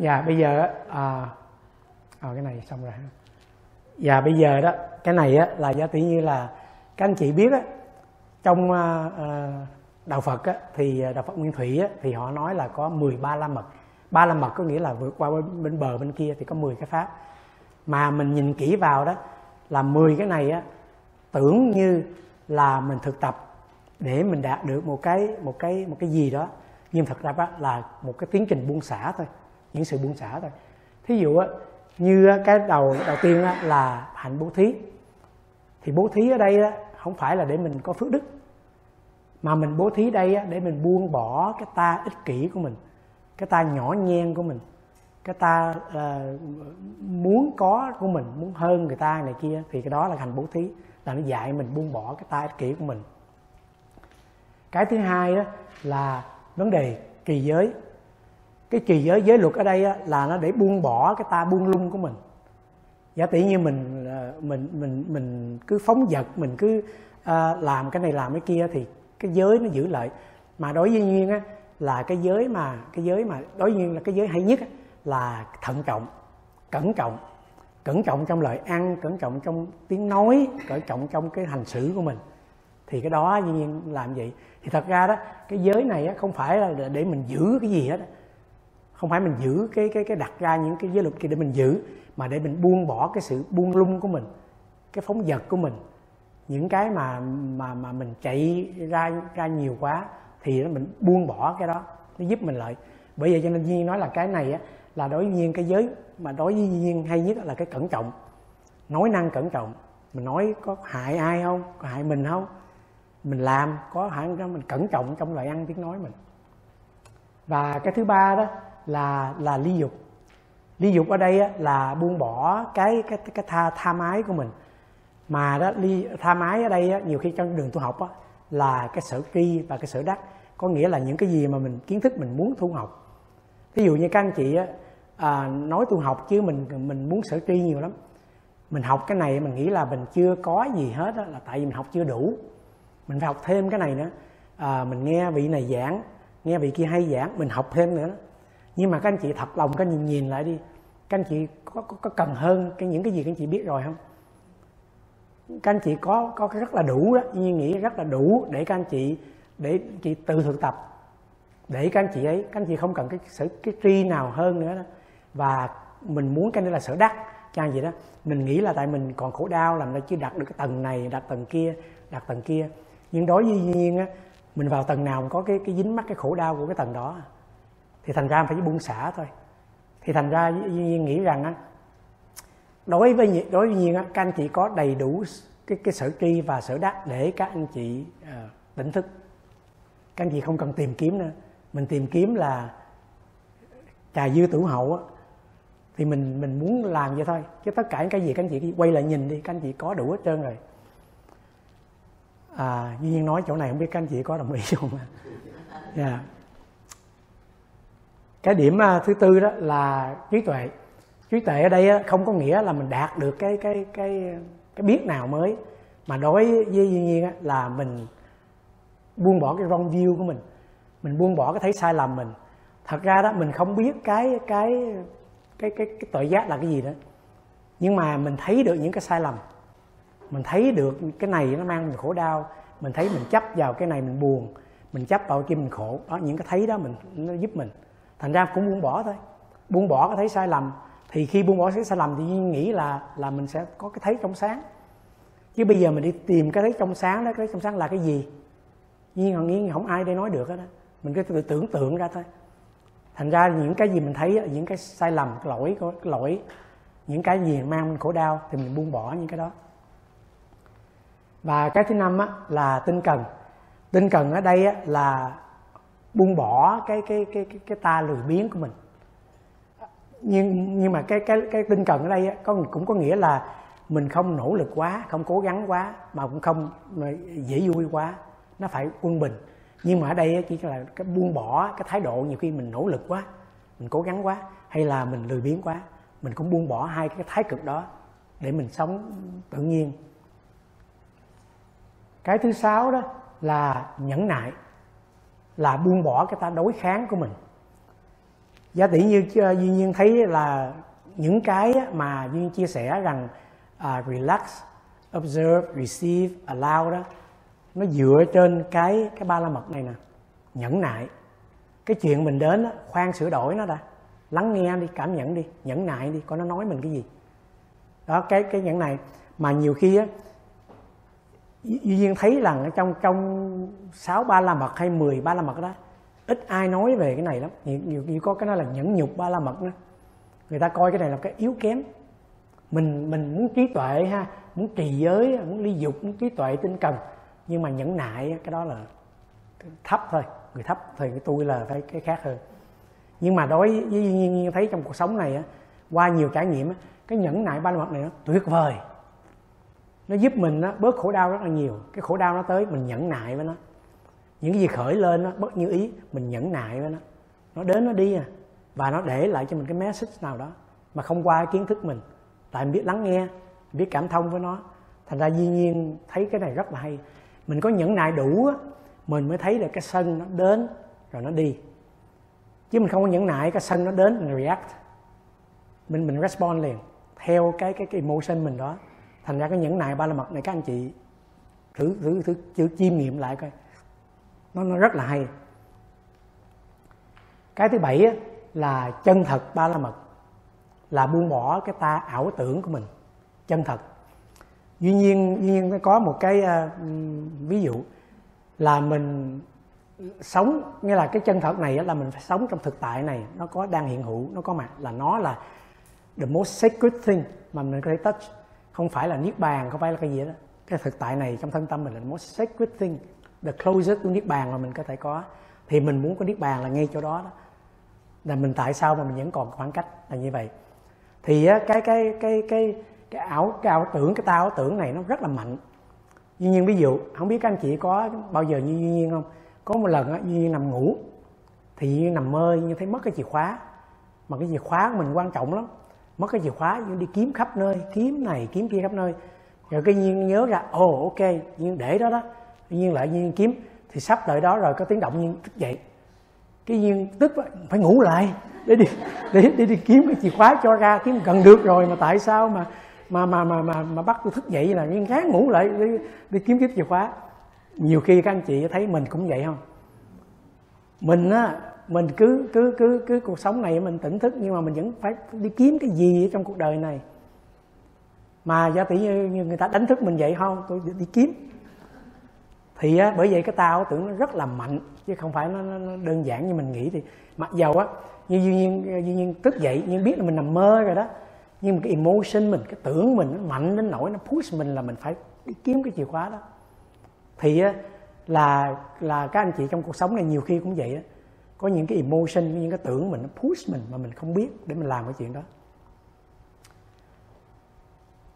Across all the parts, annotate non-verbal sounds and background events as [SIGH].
dạ bây giờ à, à cái này xong rồi. Dạ bây giờ đó cái này á là giá tỷ như là các anh chị biết á trong à, à đạo Phật á, thì à, đạo Phật Nguyên Thủy á, thì họ nói là có 13 la mật. Ba la mật có nghĩa là vượt qua bên, bên bờ bên kia thì có 10 cái pháp. Mà mình nhìn kỹ vào đó là 10 cái này á tưởng như là mình thực tập để mình đạt được một cái một cái một cái gì đó. Nhưng thật ra là một cái tiến trình buông xả thôi những sự buông xả thôi. Thí dụ á như cái đầu đầu tiên á, là hạnh bố thí. Thì bố thí ở đây á, không phải là để mình có phước đức mà mình bố thí đây á, để mình buông bỏ cái ta ích kỷ của mình cái ta nhỏ nhen của mình cái ta uh, muốn có của mình muốn hơn người ta này kia thì cái đó là hành bố thí là nó dạy mình buông bỏ cái ta ích kỷ của mình. Cái thứ hai đó là vấn đề kỳ giới cái trì giới giới luật ở đây á, là nó để buông bỏ cái ta buông lung của mình. Giả tỷ như mình à, mình mình mình cứ phóng vật mình cứ à, làm cái này làm cái kia thì cái giới nó giữ lại. Mà đối với nhiên á là cái giới mà cái giới mà đối với nhiên là cái giới hay nhất á, là thận trọng cẩn trọng. Cẩn trọng trong lời ăn cẩn trọng trong tiếng nói cẩn trọng trong cái hành xử của mình. Thì cái đó dĩ nhiên làm vậy. Thì thật ra đó cái giới này không phải là để mình giữ cái gì hết không phải mình giữ cái cái cái đặt ra những cái giới luật kia để mình giữ, mà để mình buông bỏ cái sự buông lung của mình, cái phóng vật của mình. Những cái mà mà mà mình chạy ra ra nhiều quá thì mình buông bỏ cái đó, nó giúp mình lợi bởi vậy cho nên nhiên nói là cái này á, là đối với nhiên cái giới, mà đối với nhiên hay nhất là cái cẩn trọng. Nói năng cẩn trọng. Mình nói có hại ai không, có hại mình không, mình làm có hại mình cẩn trọng trong lời ăn tiếng nói mình. Và cái thứ ba đó là là ly dục. Ly dục ở đây á, là buông bỏ cái cái cái tha tha mái của mình. Mà đó ly tha mái ở đây á, nhiều khi trong đường tu học á, là cái sở tri và cái sở đắc. Có nghĩa là những cái gì mà mình kiến thức mình muốn thu học. Ví dụ như các anh chị á, à, nói tu học chứ mình mình muốn sở tri nhiều lắm. Mình học cái này mình nghĩ là mình chưa có gì hết á, là tại vì mình học chưa đủ. Mình phải học thêm cái này nữa. À, mình nghe vị này giảng nghe vị kia hay giảng mình học thêm nữa nhưng mà các anh chị thật lòng các anh nhìn, nhìn lại đi. Các anh chị có, có, có cần hơn cái những cái gì các anh chị biết rồi không? Các anh chị có có rất là đủ đó. Như nghĩ rất là đủ để các anh chị để chị tự thực tập. Để các anh chị ấy các anh chị không cần cái sở cái tri nào hơn nữa đó. Và mình muốn cái này là sở đắc cho anh đó. Mình nghĩ là tại mình còn khổ đau làm nó chưa đạt được cái tầng này đạt tầng kia đạt tầng kia. Nhưng đối với nhiên á mình vào tầng nào có cái cái dính mắc cái khổ đau của cái tầng đó thì thành ra phải buông xả thôi. Thì thành ra nhiên nghĩ rằng á đối với đối với nhiên á các anh chị có đầy đủ cái cái sở tri và sở đắc để các anh chị uh, tỉnh thức. Các anh chị không cần tìm kiếm nữa. Mình tìm kiếm là trà dư tử hậu á thì mình mình muốn làm vậy thôi. Chứ tất cả những cái gì các anh chị quay lại nhìn đi các anh chị có đủ hết trơn rồi. À duy nhiên nói chỗ này không biết các anh chị có đồng ý không à yeah dạ cái điểm à, thứ tư đó là trí tuệ. Trí tuệ ở đây không có nghĩa là mình đạt được cái cái cái cái biết nào mới. Mà đối với duy nhiên là mình buông bỏ cái wrong view của mình. Mình buông bỏ cái thấy sai lầm mình. Thật ra đó mình không biết cái cái cái cái, cái tội giác là cái gì đó nhưng mà mình thấy được những cái sai lầm. Mình thấy được cái này nó mang mình khổ đau. Mình thấy mình chấp vào cái này mình buồn. Mình chấp vào kia mình khổ. Đó những cái thấy đó mình nó giúp mình thành ra cũng buông bỏ thôi. Buông bỏ cái thấy sai lầm. Thì khi buông bỏ cái sai lầm thì nghĩ là là mình sẽ có cái thấy trong sáng. Chứ bây giờ mình đi tìm cái thấy trong sáng đó cái thấy trong sáng là cái gì? Nhưng mà nghĩ không ai đây nói được hết đó mình cứ tự tưởng tượng ra thôi. Thành ra những cái gì mình thấy những cái sai lầm cái lỗi cái lỗi những cái gì mang mình khổ đau thì mình buông bỏ những cái đó. Và cái thứ năm á, là tinh cần. Tinh cần ở đây á, là buông bỏ cái cái cái cái, cái ta lười biếng của mình. Nhưng nhưng mà cái cái cái tinh cần ở đây có cũng có nghĩa là mình không nỗ lực quá không cố gắng quá mà cũng không mà dễ vui quá. Nó phải quân bình. Nhưng mà ở đây chỉ là cái buông bỏ cái thái độ nhiều khi mình nỗ lực quá mình cố gắng quá hay là mình lười biếng quá mình cũng buông bỏ hai cái thái cực đó để mình sống tự nhiên. Cái thứ sáu đó là nhẫn nại là buông bỏ cái ta đối kháng của mình. Giá tỷ như ờ, duy nhiên thấy là những cái mà duy nhiên chia sẻ rằng uh, relax observe receive allow đó nó dựa trên cái cái ba la mật này nè nhẫn nại. Cái chuyện mình đến đó, khoan sửa đổi nó đã lắng nghe đi cảm nhận đi nhẫn nại đi coi nó nói mình cái gì. Đó cái cái nhẫn này mà nhiều khi á duy nhiên thấy rằng trong trong sáu ba la mật hay mười ba la mật đó ít ai nói về cái này lắm. Nhiều, nhiều, nhiều có cái nói là nhẫn nhục ba la mật đó. Người ta coi cái này là cái yếu kém. Mình mình muốn trí tuệ ha muốn trì giới muốn ly dục muốn trí tuệ tinh cần nhưng mà nhẫn nại cái đó là thấp thôi. Người thấp thì cái tôi là phải cái khác hơn. Nhưng mà đối với duy nhiên thấy trong cuộc sống này á qua nhiều trải nghiệm á cái nhẫn nại ba la mật này nó tuyệt vời nó giúp mình á, bớt khổ đau rất là nhiều. Cái khổ đau nó tới mình nhẫn nại với nó. Những cái gì khởi lên nó bất như ý mình nhẫn nại với nó. Nó đến nó đi à và nó để lại cho mình cái message nào đó mà không qua kiến thức mình. Tại mình biết lắng nghe biết cảm thông với nó. Thành ra duy nhiên thấy cái này rất là hay. Mình có nhẫn nại đủ á mình mới thấy được cái sân nó đến rồi nó đi. Chứ mình không có nhẫn nại cái sân nó đến mình react. Mình mình respond liền theo cái cái cái emotion mình đó thành ra cái nhẫn nại ba la mật này các anh chị thử thử thử, thử chiêm nghiệm lại coi. Nó nó rất là hay. Cái thứ bảy á, là chân thật ba la mật là buông bỏ cái ta ảo tưởng của mình chân thật. Duy nhiên duy nhiên nó có một cái uh, ví dụ là mình sống nghĩa là cái chân thật này là mình phải sống trong thực tại này nó có đang hiện hữu nó có mặt là nó là the most sacred thing mà mình có thể touch không phải là niết bàn, không phải là cái gì đó cái thực tại này trong thân tâm mình là the most sacred thing, the closest to niết bàn mà mình có thể có. Thì mình muốn có niết bàn là ngay chỗ đó đó. Là mình tại sao mà mình vẫn còn khoảng cách là như vậy? Thì cái cái cái cái cái ảo cái ảo tưởng, cái tao tưởng này nó rất là mạnh. Duy nhiên ví dụ, không biết các anh chị có bao giờ như duy nhiên không? Có một lần á, duy nhiên nằm ngủ, thì duy nhiên nằm mơ như thấy mất cái chìa khóa. Mà cái chìa khóa của mình quan trọng lắm mất cái chìa khóa nhưng đi kiếm khắp nơi kiếm này kiếm kia khắp nơi. Rồi cái nhiên nhớ ra ồ oh, ok nhưng để đó đó. Nhiên lại nhiên kiếm thì sắp đợi đó rồi có tiếng động nhiên thức dậy. Cái nhiên tức phải ngủ lại để đi để, để đi kiếm cái chìa khóa cho ra kiếm gần được rồi mà tại sao mà mà mà mà mà, mà bắt tôi thức dậy là nhiên gán ngủ lại đi, đi kiếm cái chìa khóa. Nhiều khi các anh chị thấy mình cũng vậy không? Mình á mình cứ cứ cứ cứ cuộc sống này mình tỉnh thức nhưng mà mình vẫn phải đi kiếm cái gì ở trong cuộc đời này. Mà giả tỷ như, như người ta đánh thức mình vậy không tôi đi kiếm. Thì á, bởi vậy cái tao tưởng nó rất là mạnh chứ không phải nó, nó đơn giản như mình nghĩ thì. Mặc dầu á như duy nhiên duy nhiên thức dậy nhưng biết là mình nằm mơ rồi đó nhưng mà cái emotion mình cái tưởng mình nó mạnh đến nỗi nó push mình là mình phải đi kiếm cái chìa khóa đó. Thì á, là là các anh chị trong cuộc sống này nhiều khi cũng vậy á có những cái emotion những cái tưởng mình nó push mình mà mình không biết để mình làm cái chuyện đó.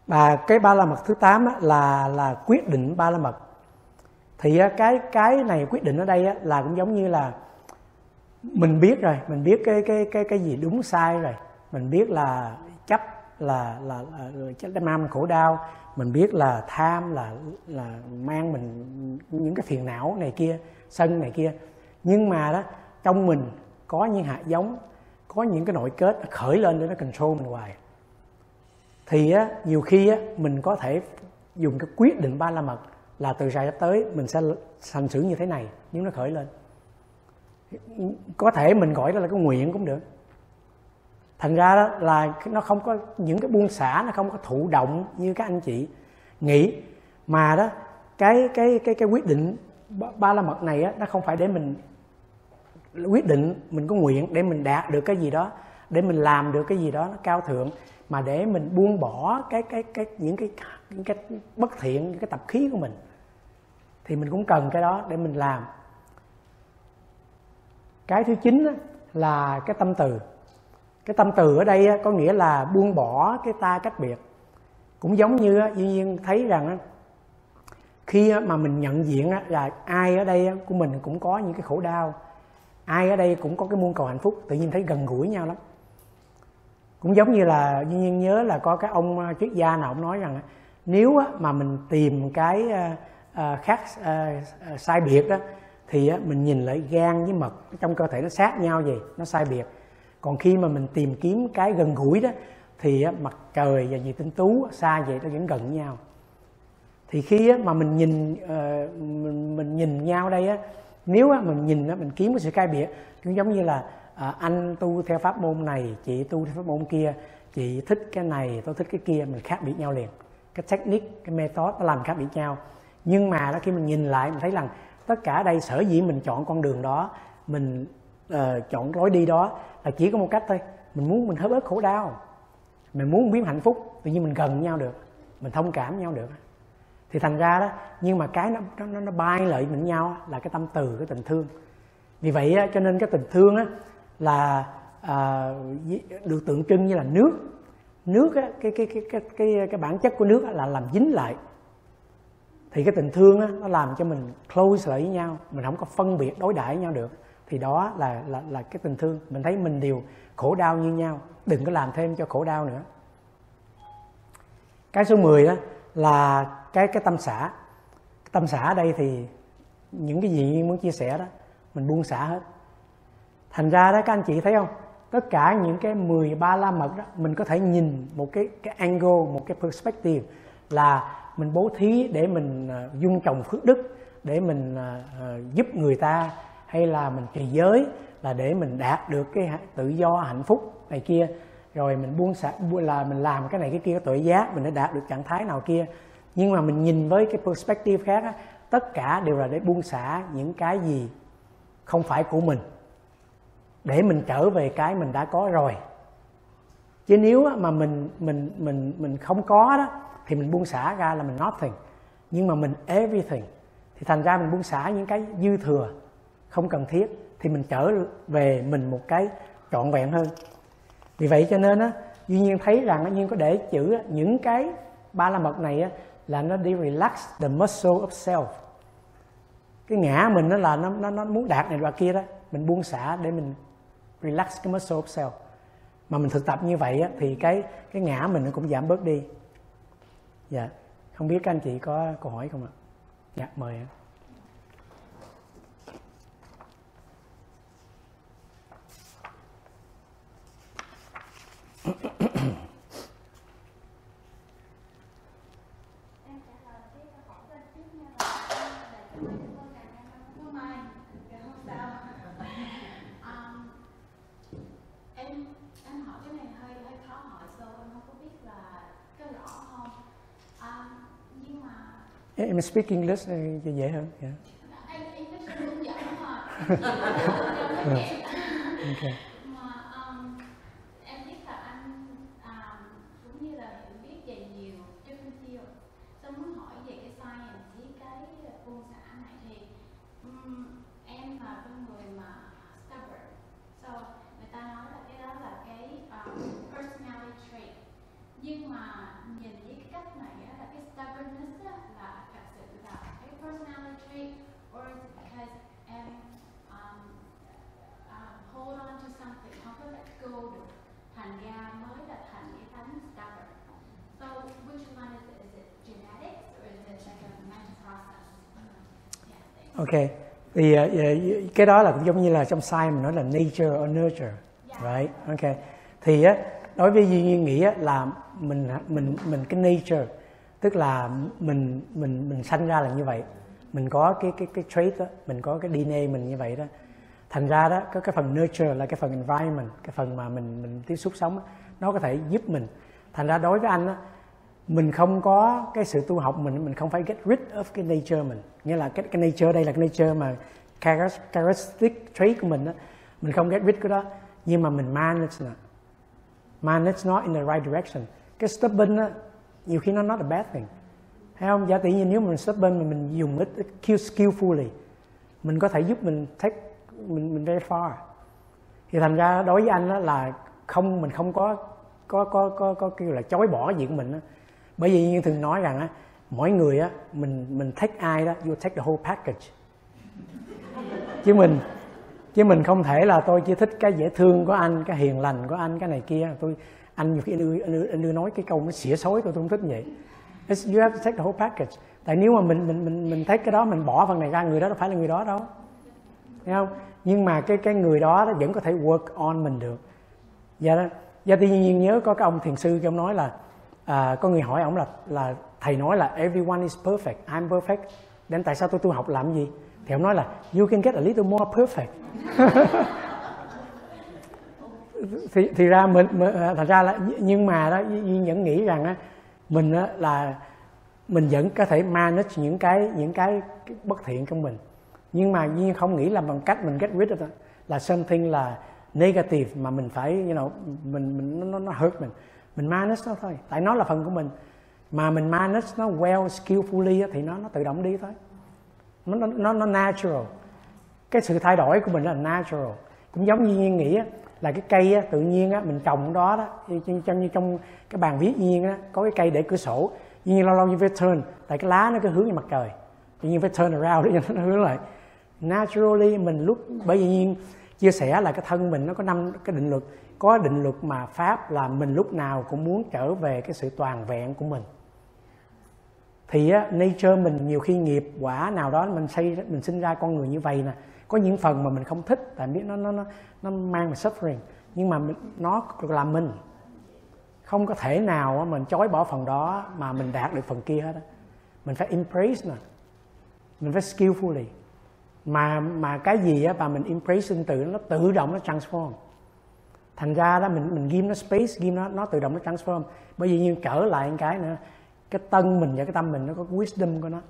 Và cái ba la mật thứ 8 á, là là quyết định ba la mật. Thì cái cái này quyết định ở đây á, là cũng giống như là mình biết rồi mình biết cái cái cái cái gì đúng sai rồi. Mình biết là chấp là là, là chấp mang khổ đau. Mình biết là tham là là mang mình những cái phiền não này kia sân này kia. Nhưng mà đó trong mình có những hạt giống có những cái nội kết khởi lên để nó control mình hoài. Thì á, nhiều khi á, mình có thể dùng cái quyết định ba la mật là từ giờ tới mình sẽ hành xử như thế này nếu nó khởi lên. Có thể mình gọi đó là cái nguyện cũng được. Thành ra đó là nó không có những cái buông xả nó không có thụ động như các anh chị nghĩ. Mà đó cái cái cái cái quyết định ba la mật này á nó không phải để mình quyết định mình có nguyện để mình đạt được cái gì đó, để mình làm được cái gì đó nó cao thượng, mà để mình buông bỏ cái cái cái, những cái những cái bất thiện, những cái tập khí của mình, thì mình cũng cần cái đó để mình làm. Cái thứ chín là cái tâm từ. Cái tâm từ ở đây có nghĩa là buông bỏ cái ta cách biệt. Cũng giống như duy nhiên thấy rằng khi mà mình nhận diện là ai ở đây của mình cũng có những cái khổ đau ai ở đây cũng có cái muôn cầu hạnh phúc, tự nhiên thấy gần gũi nhau lắm. Cũng giống như là, duy nhiên nhớ là có cái ông à, triết gia nào ông nói rằng nếu mà mình tìm cái à, à, khác sai biệt đó thì mình nhìn lại gan với mật, trong cơ thể nó sát nhau gì nó sai biệt. Còn khi mà mình tìm kiếm cái gần gũi đó, thì mặt trời và gì tinh tú xa vậy nó vẫn gần nhau. Thì khi mà mình nhìn ờ, mình nhìn nhau đây á nếu á, mình nhìn á, mình kiếm cái sự cai biệt cũng giống như là à, anh tu theo pháp môn này chị tu theo pháp môn kia chị thích cái này tôi thích cái kia mình khác biệt nhau liền. Cái technique cái method nó làm khác biệt nhau. Nhưng mà đó khi mình nhìn lại mình thấy rằng tất cả đây sở dĩ mình chọn con đường đó mình uh, chọn lối đi đó là chỉ có một cách thôi. Mình muốn mình hết bớt khổ đau mình muốn biến hạnh phúc tự nhiên mình gần nhau được mình thông cảm nhau được thì thành ra đó nhưng mà cái nó nó nó bay lợi mình nhau là cái tâm từ cái tình thương. Vì vậy cho nên cái tình thương á là à, được tượng trưng như là nước. Nước á, cái, cái cái cái cái cái bản chất của nước á, là làm dính lại. Thì cái tình thương á, nó làm cho mình close lại với nhau mình không có phân biệt đối đãi nhau được. Thì đó là là là cái tình thương. Mình thấy mình đều khổ đau như nhau đừng có làm thêm cho khổ đau nữa. Cái số 10 đó là cái cái tâm xã tâm xã ở đây thì những cái gì muốn chia sẻ đó mình buông xả hết. Thành ra đó các anh chị thấy không? Tất cả những cái 13 la mật đó mình có thể nhìn một cái cái angle một cái perspective là mình bố thí để mình uh, dung trồng phước đức để mình uh, giúp người ta hay là mình trì giới là để mình đạt được cái tự do hạnh phúc này kia. Rồi mình buông xả là mình làm cái này cái kia cái tội giác mình đã đạt được trạng thái nào kia nhưng mà mình nhìn với cái perspective khác á, tất cả đều là để buông xả những cái gì không phải của mình. Để mình trở về cái mình đã có rồi. Chứ nếu mà mình mình mình mình không có đó thì mình buông xả ra là mình nothing. Nhưng mà mình everything thì thành ra mình buông xả những cái dư thừa không cần thiết thì mình trở về mình một cái trọn vẹn hơn. Vì vậy cho nên á duy nhiên thấy rằng duy nhiên có để chữ những cái ba la mật này á, là nó đi relax the muscle of self. Cái ngã mình nó là nó nó nó muốn đạt này và kia đó mình buông xả để mình relax cái muscle of self. Mà mình thực tập như vậy á, thì cái cái ngã mình nó cũng giảm bớt đi. Dạ không biết các anh chị có câu hỏi không ạ? Dạ mời ạ. [LAUGHS] em speak English thì dễ hơn. Yeah. [LAUGHS] okay. Thì uh, cái đó là cũng giống như là trong science mình nói là nature or nurture right? Ok. Thì á đối với duy nhiên nghĩ á, là mình mình mình cái nature tức là mình mình mình sanh ra là như vậy. Mình có cái cái cái trait đó mình có cái DNA mình như vậy đó. Thành ra đó có cái phần nurture là cái phần environment cái phần mà mình mình tiếp xúc sống đó, nó có thể giúp mình. Thành ra đối với anh á mình không có cái sự tu học mình mình không phải get rid of cái nature mình. Nghĩa là cái cái nature đây là cái nature mà characteristic trait của mình đó mình không get rid của đó. Nhưng mà mình manage nó. Manage nó in the right direction. Cái stubborn á, nhiều khi nó not a bad thing. Thấy không? Giả tỷ như nếu mình stubborn mà mình dùng ít skillfully, mình có thể giúp mình take, mình mình very far. Thì thành ra đối với anh đó là không, mình không có có có có có kêu là chối bỏ cái mình đó bởi vì như thường nói rằng á mỗi người á mình mình take ai đó you take the whole package. Chứ mình chứ mình không thể là tôi chỉ thích cái dễ thương của anh cái hiền lành của anh cái này kia. Tôi anh nhiều khi anh ưa, anh ưa, anh ưa nói cái câu nó xỉa xối tôi, tôi không thích như vậy. It's, you have to take the whole package. Tại nếu mà mình mình mình mình thích cái đó mình bỏ phần này ra người đó đâu phải là người đó đâu. Thấy không? Nhưng mà cái cái người đó, đó vẫn có thể work on mình được. Dạ đó. Dạ tự nhiên nhớ có cái ông thiền sư cái ông nói là à, có người hỏi ông là là thầy nói là everyone is perfect I'm perfect. Đến tại sao tôi tu học làm gì? Thì ông nói là you can get a little more perfect. [LAUGHS] Thì thì ra mình, mình à, thật ra là nhưng mà đó duy vẫn nghĩ rằng á mình á, là mình vẫn có thể manage những cái những cái bất thiện trong mình. Nhưng mà Duyên không nghĩ là bằng cách mình get rid of it, là something là negative mà mình phải you know mình mình nó nó hurt mình mình manage nó thôi. Tại nó là phần của mình. Mà mình manage nó well skillfully thì nó nó tự động đi thôi. Nó nó nó natural. Cái sự thay đổi của mình là natural. Cũng giống như nhiên nghĩ là cái cây tự nhiên mình trồng đó đó. Trong, như trong cái bàn viết nhiên có cái cây để cửa sổ. Nhiên lâu lâu như phải turn tại cái lá nó cứ hướng về mặt trời. Tự nhiên phải turn around để cho nó hướng lại. Naturally mình lúc bởi vì nhiên chia sẻ là cái thân mình nó có năm cái định luật có định luật mà pháp là mình lúc nào cũng muốn trở về cái sự toàn vẹn của mình. Thì á, nature mình nhiều khi nghiệp quả nào đó mình xây mình sinh ra con người như vậy nè có những phần mà mình không thích tại biết nó nó nó nó mang về suffering. Nhưng mà mình, nó là mình. Không có thể nào mình chối bỏ phần đó mà mình đạt được phần kia hết á. Mình phải embrace nè mình phải skillfully. Mà mà cái gì á mà mình embrace sinh tự nó tự động nó transform thành ra đó mình mình ghim nó space ghim nó nó tự động nó transform. Bởi vì như trở lại một cái nữa cái tân mình và cái tâm mình nó có wisdom của nó.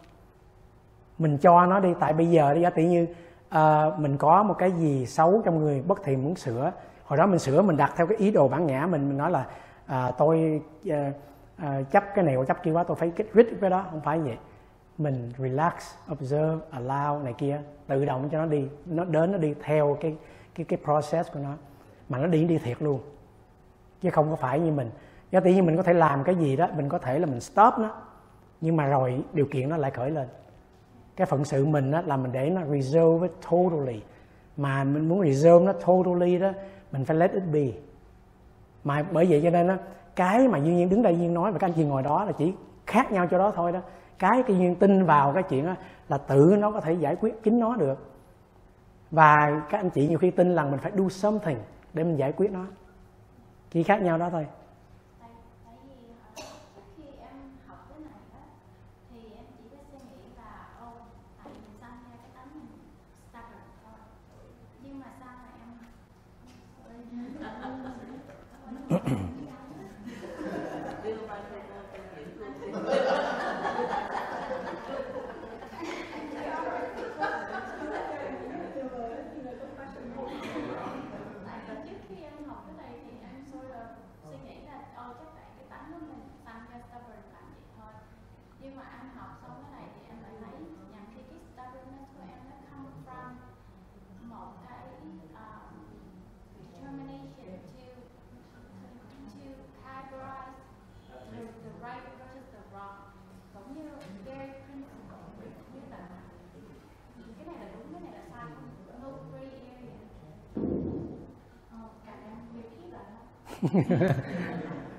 Mình cho nó đi tại bây giờ đi giả tỷ như uh, mình có một cái gì xấu trong người bất thiện muốn sửa. Hồi đó mình sửa mình đặt theo cái ý đồ bản ngã mình mình nói là uh, tôi uh, uh, chấp cái này hoặc chấp kia quá tôi phải get rid cái đó. Không phải vậy. Mình relax observe allow này kia tự động cho nó đi nó đến nó đi theo cái cái cái process của nó mà nó đi đi thiệt luôn. Chứ không có phải như mình. Do tự nhiên mình có thể làm cái gì đó, mình có thể là mình stop nó. Nhưng mà rồi điều kiện nó lại khởi lên. Cái phận sự mình đó là mình để nó resolve it totally. Mà mình muốn resolve nó totally đó, mình phải let it be. Mà bởi vậy cho nên đó cái mà duyên nhiên đứng đây duyên nói, và các anh chị ngồi đó là chỉ khác nhau cho đó thôi đó. Cái cái duyên tin vào cái chuyện đó là tự nó có thể giải quyết chính nó được. Và các anh chị nhiều khi tin rằng mình phải do something để mình giải quyết nó. Chỉ khác nhau đó thôi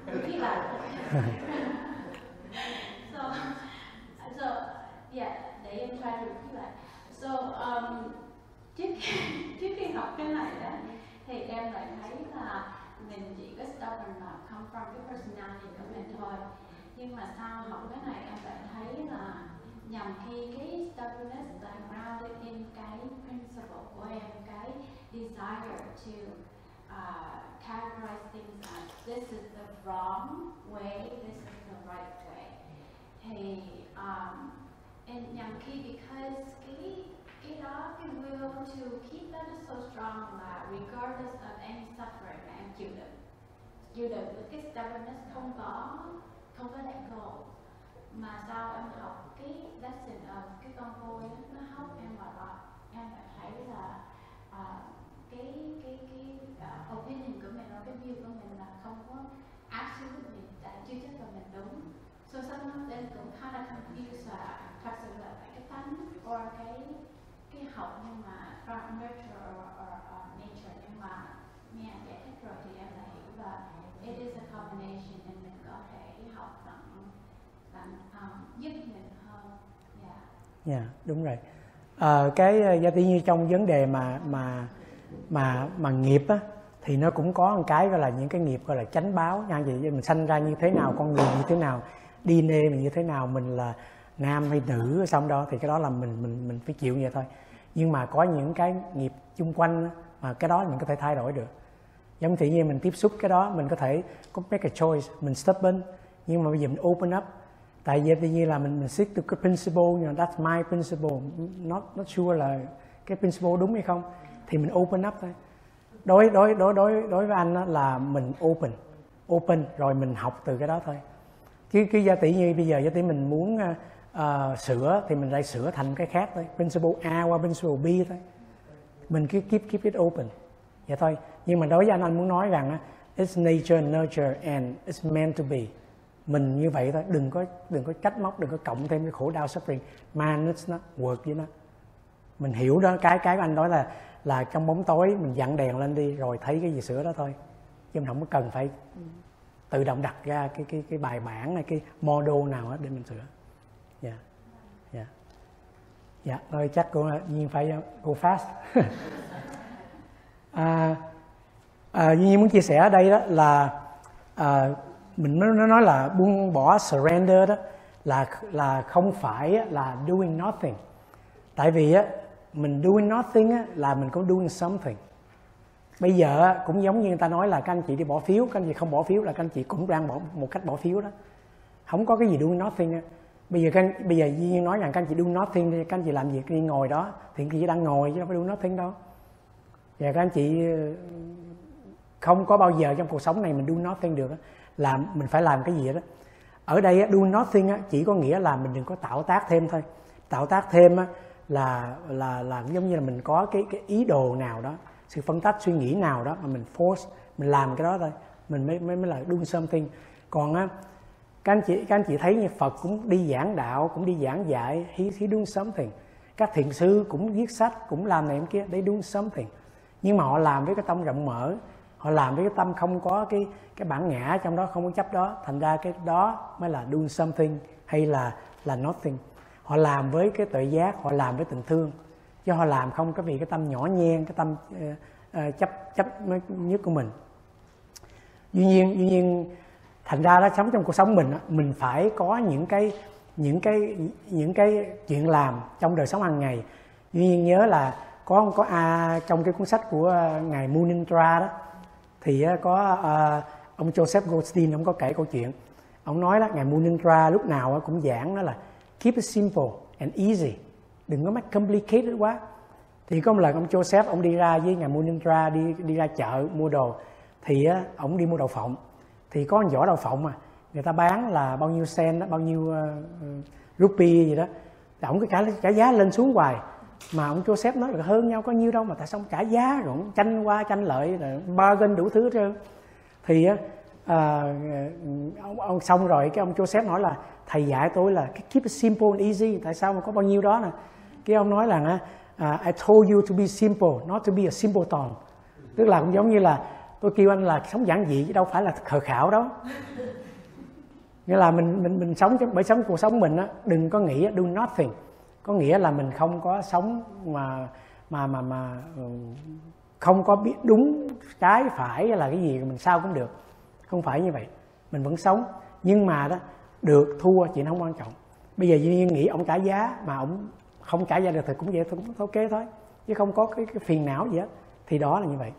repeat lại so so yeah để em try to repeat lại so um, trước trước khi học cái này đó thì em lại thấy là mình chỉ có stubborn là come from cái personality của mình thôi nhưng mà sau học cái này em lại thấy là nhằm khi cái stubbornness là grounded in cái principle của em cái desire to à, uh, categorize things as this is the wrong way, this is the right way. Thì à, um, and nhằm khi because cái cái đó cái will to keep that is so strong là regardless of any suffering mà em chịu đựng chịu đựng với cái stubbornness không có không có đạn go mà sau em học cái lesson of cái con voi nó hóc em vào đó. Em phải thấy là uh, cái cái cái uh, opinion của mình nó cái view của mình là không có absolutely tại chưa chắc là mình đúng. So sometimes em cũng khá là confused là thật sự là phải cái tánh or cái cái học nhưng mà from nurture or, or, uh, nature. Nhưng mà nghe giải thích rồi thì em lại hiểu là it is a combination and mình có thể học bằng bằng um, Ờ, giúp mình hơn. Yeah đúng rồi. À, cái ờ, gia tiên như trong vấn đề mà mà mà mà nghiệp á thì nó cũng có một cái gọi là những cái nghiệp gọi là chánh báo. Nha vậy mình sanh ra như thế nào con người như thế nào DNA mình như thế nào mình là nam hay nữ xong đó thì cái đó là mình mình mình phải chịu vậy thôi. Nhưng mà có những cái nghiệp chung quanh mà cái đó mình có thể thay đổi được. Giống tự nhiên mình tiếp xúc cái đó mình có thể có make a choice mình stubborn. Nhưng mà bây giờ mình open up tại vì tự nhiên là mình mình stick to cái principle you know, that's my principle. Not not sure là cái principle đúng hay không. Thì mình open up thôi. Đối đối đối đối đối với anh đó là mình open. Open rồi mình học từ cái đó thôi. Chứ cái gia tỷ như bây giờ gia tỷ mình muốn uh, sửa thì mình lại sửa thành cái khác thôi. Principle A qua principle B thôi. Mình cứ keep keep it open. Vậy thôi. Nhưng mà đối với anh anh muốn nói rằng it's nature nurture and it's meant to be mình như vậy thôi đừng có đừng có trách móc đừng có cộng thêm cái khổ đau suffering man it's not work với nó mình hiểu đó cái cái anh nói là là trong bóng tối mình dặn đèn lên đi rồi thấy cái gì sửa đó thôi. Chứ mình không có cần phải tự động đặt ra cái cái cái bài bản này cái model nào để mình sửa. Dạ yeah. dạ yeah. dạ thôi chắc cô nhiên phải go fast. [LAUGHS] À, à, nhiên muốn chia sẻ ở đây đó là à, mình nó nói là buông bỏ surrender đó là là không phải là doing nothing. Tại vì á mình doing nothing á, là mình cũng doing something. Bây giờ cũng giống như người ta nói là các anh chị đi bỏ phiếu các anh chị không bỏ phiếu là các anh chị cũng đang bỏ một cách bỏ phiếu đó. Không có cái gì doing nothing á. Bây giờ các anh, bây giờ Duy Nhiên nói rằng các anh chị doing nothing thì các anh chị làm việc đi ngồi đó thì các anh chị đang ngồi chứ đâu phải doing nothing đâu. Và các anh chị ừ, không có bao giờ trong cuộc sống này mình doing nothing được làm mình phải làm cái gì đó. Ở đây do nothing chỉ có nghĩa là mình đừng có tạo tác thêm thôi. Tạo tác thêm là là là giống như là mình có cái cái ý đồ nào đó sự phân tách suy nghĩ nào đó mà mình force mình làm cái đó thôi. Mình mới mới mới là doing something. Còn á các anh chị các anh chị thấy như Phật cũng đi giảng đạo cũng đi giảng dạy he, he doing something. Các thiền sư cũng viết sách cũng làm này em kia để doing something. Nhưng mà họ làm với cái tâm rộng mở họ làm với cái tâm không có cái cái bản ngã trong đó không có chấp đó. Thành ra cái đó mới là doing something hay là là nothing. Họ làm với cái tự giác họ làm với tình thương. Chứ họ làm không có vì cái tâm nhỏ nhen cái tâm uh, uh, chấp chấp nhất của mình. Tuy nhiên tuy nhiên thành ra đó sống trong cuộc sống mình mình phải có những cái những cái những cái chuyện làm trong đời sống hàng ngày. Tuy nhiên nhớ là có có a trong cái cuốn sách của ờ, ngài Munindra đó thì có à, ông Joseph Goldstein ông có kể câu chuyện. Ông nói là ngài Munindra lúc nào cũng giảng đó là keep it simple and easy. Đừng có make complicated quá. Thì có một lần ông Joseph ông đi ra với ngài Munindra đi đi ra chợ mua đồ. Thì ông đi mua đậu phộng. Thì có một giỏ đậu phộng mà người ta bán là bao nhiêu sen đó bao nhiêu uh, rupee gì đó. Ông cứ trả trả giá lên xuống hoài mà ông Joseph nói là hơn nhau có nhiêu đâu mà tại sao trả giá rồi ông tranh qua tranh lợi rồi bargain đủ thứ hết trơn. Thì á à, ông, ông xong rồi cái ông Joseph nói là thầy dạy tôi là keep it simple and easy tại sao mà có bao nhiêu đó nè? Cái ông nói là uh, I told you to be simple not to be a simpleton tức là cũng giống như là tôi kêu anh là sống giản dị chứ đâu phải là khờ khảo đó nghĩa là mình mình mình sống bởi sống cuộc sống mình á đừng có nghĩ do nothing có nghĩa là mình không có sống mà mà mà mà ừ, không có biết đúng trái phải là cái gì mình sao cũng được. Không phải như vậy. Mình vẫn sống. Nhưng mà đó được thua chuyện không quan trọng. Bây giờ duy nhiên nghĩ ông trả giá mà ông không trả giá được thì cũng vậy cũng ok thôi. Chứ không có cái, cái phiền não gì hết. Thì đó là như vậy.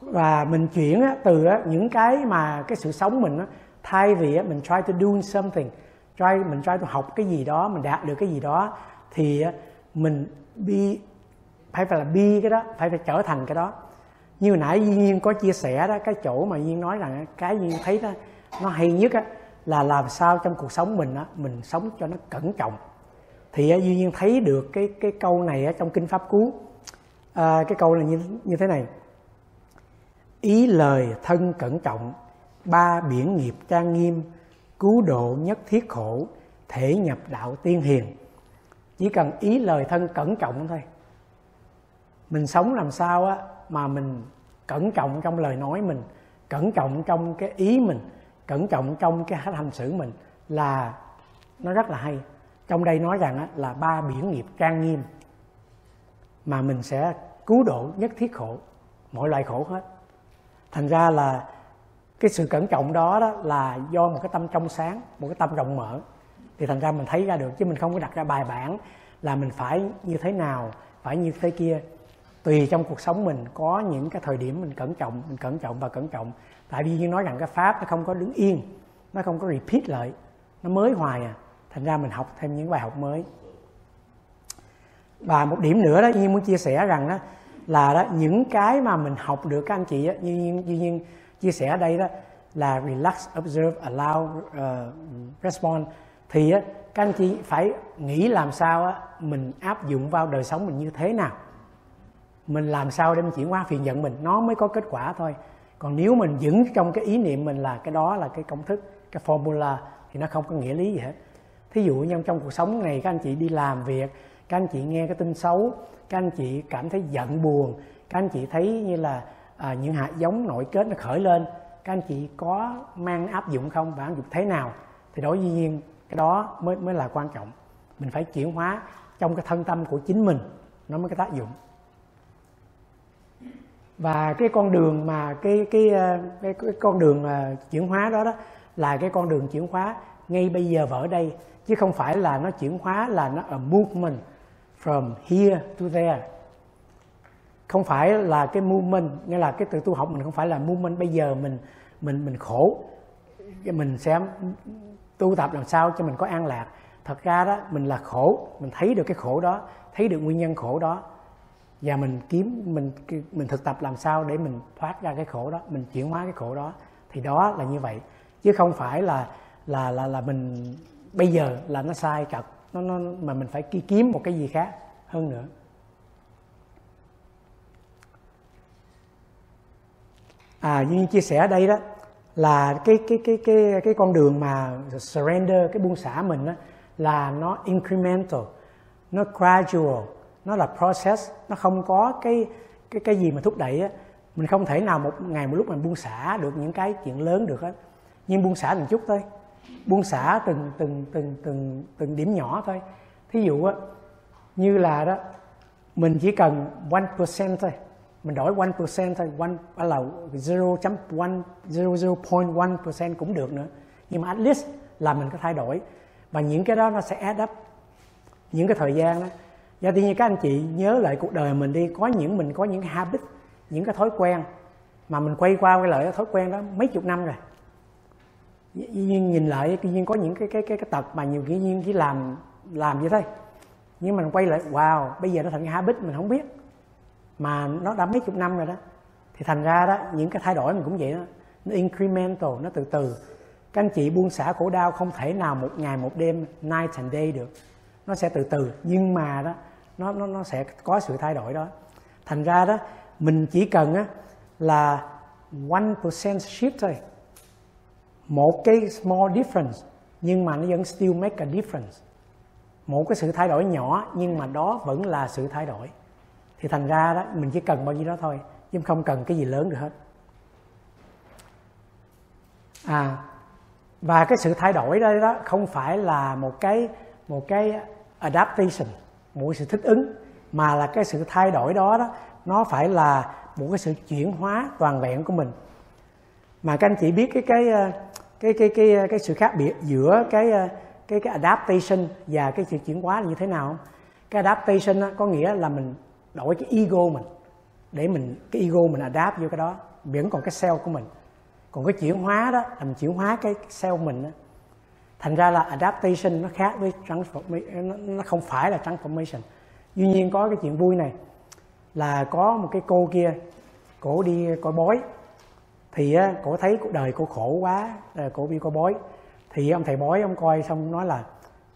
Và mình chuyển từ những cái mà cái sự sống mình thay vì mình try to do something try mình try to học cái gì đó mình đạt được cái gì đó thì mình bi phải phải là bi cái đó phải phải trở thành cái đó. Như nãy Duy Nhiên có chia sẻ đó cái chỗ mà Duyên nói rằng cái Duyên thấy đó nó hay nhất á, là làm sao trong cuộc sống mình á, mình sống cho nó cẩn trọng. Thì Duy Nhiên thấy được cái cái câu này ở trong kinh pháp cú. À, cái câu là như như thế này. Ý lời thân cẩn trọng ba biển nghiệp trang nghiêm cứu độ nhất thiết khổ thể nhập đạo tiên hiền. Chỉ cần ý lời thân cẩn trọng thôi. Mình sống làm sao á mà mình cẩn trọng trong lời nói mình cẩn trọng trong cái ý mình cẩn trọng trong cái hành xử mình là nó rất là hay. Trong đây nói rằng á, là ba biển nghiệp trang nghiêm mà mình sẽ cứu độ nhất thiết khổ mọi loại khổ hết. Thành ra là cái sự cẩn trọng đó, đó là do một cái tâm trong sáng một cái tâm rộng mở. Thì thành ra mình thấy ra được chứ mình không có đặt ra bài bản là mình phải như thế nào phải như thế kia. Tùy trong cuộc sống mình có những cái thời điểm mình cẩn trọng mình cẩn trọng và cẩn trọng. Tại vì như nói rằng cái pháp nó không có đứng yên nó không có repeat lại nó mới hoài à. Thành ra mình học thêm những bài học mới. Và một điểm nữa đó như muốn chia sẻ rằng đó là đó những cái mà mình học được các anh chị á, như nhiên như nhiên chia sẻ ở đây đó là relax observe allow uh, respond. Thì á, các anh chị phải nghĩ làm sao á, mình áp dụng vào đời sống mình như thế nào. Mình làm sao để mình chuyển hóa phiền giận mình nó mới có kết quả thôi. Còn nếu mình giữ trong cái ý niệm mình là cái đó là cái công thức cái formula thì nó không có nghĩa lý gì hết. Thí dụ như trong cuộc sống này các anh chị đi làm việc các anh chị nghe cái tin xấu các anh chị cảm thấy giận buồn các anh chị thấy như là à, những hạt giống nội kết nó khởi lên. Các anh chị có mang áp dụng không và áp dụng thế nào thì đối với nhiên cái đó mới mới là quan trọng. Mình phải chuyển hóa trong cái thân tâm của chính mình nó mới có tác dụng. Và cái con đường mà cái cái ờ, cái, cái con đường ờ, chuyển hóa đó đó là cái con đường chuyển hóa ngay bây giờ và ở đây chứ không phải là nó chuyển hóa là nó ở movement from here to there không phải là cái movement nghĩa là cái từ tu học mình không phải là movement bây giờ mình mình mình khổ. Mình sẽ tu tập làm sao cho mình có an lạc. Thật ra đó mình là khổ mình thấy được cái khổ đó thấy được nguyên nhân khổ đó. Và mình kiếm mình mình thực tập làm sao để mình thoát ra cái khổ đó mình chuyển hóa cái khổ đó. Thì đó là như vậy. Chứ không phải là là là là mình bây giờ là nó sai cật nó, nó mà mình phải kiếm một cái gì khác hơn nữa. À như chia sẻ ở đây đó là cái cái cái cái cái con đường mà surrender cái buông xả mình đó, là nó incremental nó gradual nó là process nó không có cái cái cái gì mà thúc đẩy á. Mình không thể nào một ngày một lúc mình buông xả được những cái chuyện lớn được hết nhưng buông xả từng chút thôi buông xả từng từng từng từng từng điểm nhỏ thôi. Thí dụ á như là đó mình chỉ cần 1% thôi mình đổi 1% thôi, one à, là 0.1 0.1% cũng được nữa. Nhưng mà at least là mình có thay đổi. Và những cái đó nó sẽ add up. Những cái thời gian đó. Do tự nhiên các anh chị nhớ lại cuộc đời mình đi, có những mình có những habit, những cái thói quen. Mà mình quay qua quay lại cái thói quen đó mấy chục năm rồi. Nhiên nhìn lại tự nhiên có những cái cái cái cái tật mà nhiều khi nhiên chỉ làm làm vậy thôi. Nhưng mình quay lại, wow, bây giờ nó thành cái habit, mình không biết mà nó đã mấy chục năm rồi đó. Thì thành ra đó, những cái thay đổi mình cũng vậy đó. Nó incremental, nó từ từ. Các anh chị buông xả khổ đau không thể nào một ngày, một đêm, night and day được. Nó sẽ từ từ, nhưng mà đó, nó nó nó sẽ có sự thay đổi đó. Thành ra đó, mình chỉ cần á, là one percent shift thôi. Một cái small difference, nhưng mà nó vẫn still make a difference. Một cái sự thay đổi nhỏ, nhưng mà đó vẫn là sự thay đổi thì thành ra đó mình chỉ cần bao nhiêu đó thôi chứ không cần cái gì lớn được hết à và cái sự thay đổi đó, đó không phải là một cái một cái adaptation một sự thích ứng mà là cái sự thay đổi đó đó nó phải là một cái sự chuyển hóa toàn vẹn của mình mà các anh chị biết cái cái ờ, cái cái cái cái, cái sự khác biệt giữa cái ờ, cái cái adaptation và cái sự chuyển hóa là như thế nào không? cái adaptation đó, có nghĩa là mình đổi cái ego mình để mình cái ego mình adapt vô cái đó. Vẫn còn cái self của mình. Còn cái chuyển hóa đó là mình chuyển hóa cái self mình đó thành ra là adaptation nó khác với transformation nó không phải là transformation. Duy nhiên có cái chuyện vui này là có một cái cô kia cổ đi coi bói. Thì á, cổ thấy cuộc đời cô khổ quá ờ, cổ đi coi bói. Thì ông thầy bói ông coi xong nói là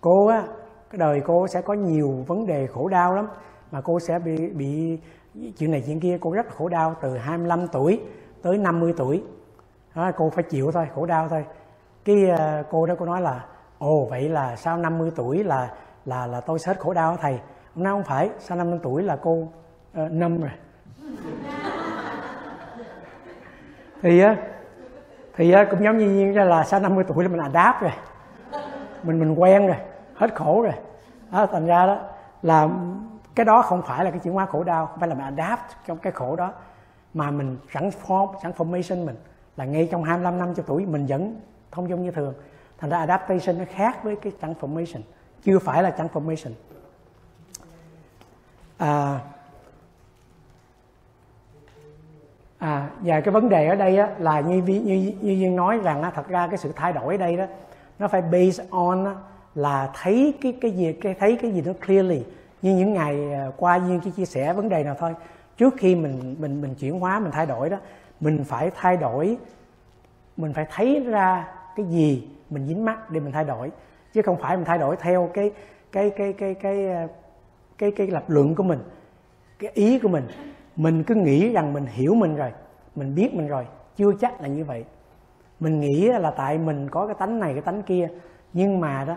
cô á cái đời cô sẽ có nhiều vấn đề khổ đau lắm mà cô sẽ bị bị chuyện này chuyện kia. Cô rất khổ đau từ 25 tuổi tới 50 tuổi. Đó, cô phải chịu thôi khổ đau thôi. Cái uh, cô đó cô nói là ồ vậy là sau 50 tuổi là là là tôi sẽ hết khổ đau thầy? Hôm nay không phải sau 50 tuổi là cô ờ, uh, năm rồi. [LAUGHS] Thì á thì á cũng giống như nhiên là sau 50 tuổi là mình đáp rồi. Mình mình quen rồi hết khổ rồi. Đó thành ra đó là cái đó không phải là cái chuyển hóa khổ đau không phải là mình adapt trong cái khổ đó mà mình sẵn form sẵn formation mình. Là ngay trong 25 năm cho tuổi mình vẫn thông dung như thường. Thành ra adaptation nó khác với cái transformation chưa phải là transformation. À, à và cái vấn đề ở đây á, là như như như duyên nói rằng á, thật ra cái sự thay đổi ở đây đó nó phải based on á, là thấy cái cái gì cái thấy cái gì nó clearly như những ngày à, qua duyên chỉ chia sẻ vấn đề nào thôi trước khi mình mình mình chuyển hóa mình thay đổi đó mình phải thay đổi mình phải thấy ra cái gì mình dính mắt để mình thay đổi. Chứ không phải mình thay đổi theo cái cái cái cái cái cái cái, cái lập luận của mình cái ý của mình. Mình cứ nghĩ rằng mình hiểu mình rồi mình biết mình rồi chưa chắc là như vậy. Mình nghĩ là tại mình có cái tánh này cái tánh kia nhưng mà đó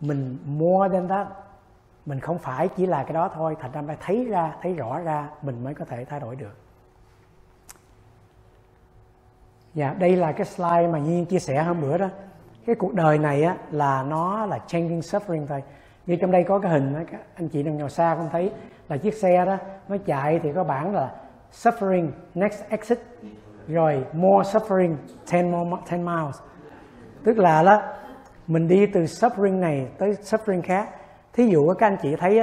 mình mua lên đó mình không phải chỉ là cái đó thôi thành ra phải thấy ra thấy rõ ra mình mới có thể thay đổi được. Dạ đây là cái slide mà nhiên chia sẻ hôm bữa đó. Cái cuộc đời này á là nó là changing suffering thôi. Như trong đây có cái hình đó, các anh chị đang ngồi xa không thấy là chiếc xe đó nó chạy thì có bảng là suffering next exit rồi more suffering 10 more 10 miles. Tức là đó mình đi từ suffering này tới suffering khác thí dụ các anh chị thấy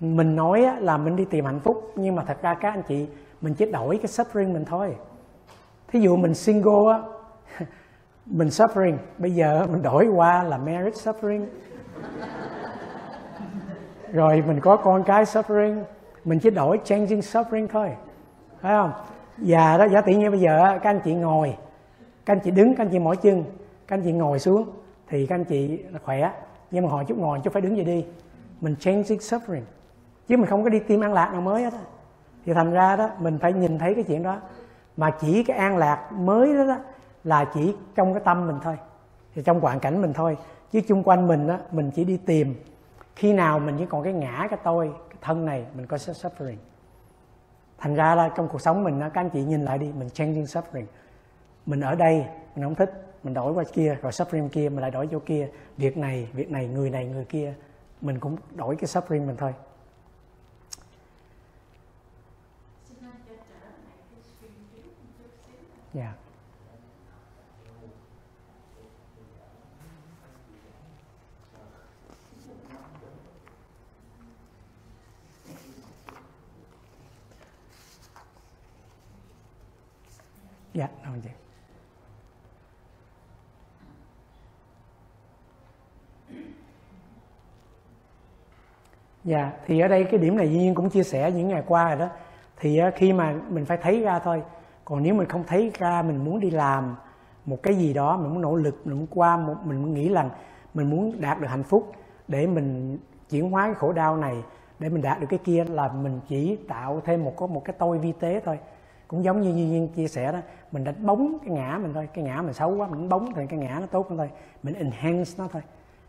mình nói là mình đi tìm hạnh phúc, nhưng mà thật ra các anh chị, mình chỉ đổi cái suffering mình thôi. Thí dụ mình single á, [LAUGHS] mình suffering, bây giờ mình đổi qua là marriage suffering. Rồi mình có con cái suffering, mình chỉ đổi changing suffering thôi. Phải không? Và đó, giả tỷ như bây giờ các anh chị ngồi, các anh chị đứng, các anh chị mỏi chân, các anh chị ngồi xuống, thì các anh chị khỏe. Nhưng mà hồi chút ngồi, chút phải đứng dậy đi mình changing suffering. Chứ mình không có đi tìm an lạc nào mới hết thì thành ra đó mình phải nhìn thấy cái chuyện đó. Mà chỉ cái an lạc mới đó, đó là chỉ trong cái tâm mình thôi. Thì trong hoàn cảnh mình thôi. Chứ chung quanh mình đó mình chỉ đi tìm. Khi nào mình chỉ còn cái ngã cái tôi cái thân này mình có suffering. Thành ra là trong cuộc sống mình các anh chị nhìn lại đi mình changing suffering. Mình ở đây mình không thích mình đổi qua kia rồi suffering kia mình lại đổi chỗ kia. Việc này việc này người này người kia mình cũng đổi cái suffering mình thôi dạ yeah. dạ cảm ơn chị Dạ, thì ở đây cái điểm này Duy Nhiên cũng chia sẻ những ngày qua rồi đó. Thì ờ, khi mà mình phải thấy ra thôi. Còn nếu mình không thấy ra mình muốn đi làm một cái gì đó, mình muốn nỗ lực, mình muốn qua, một, mình muốn nghĩ rằng mình muốn đạt được hạnh phúc để mình chuyển hóa cái khổ đau này, để mình đạt được cái kia là mình chỉ tạo thêm một có một cái tôi vi tế thôi. Cũng giống như Duy Nhiên chia sẻ đó, mình đánh bóng cái ngã mình thôi, cái ngã mình xấu quá mình đánh bóng thì cái ngã nó tốt hơn thôi. Mình enhance nó thôi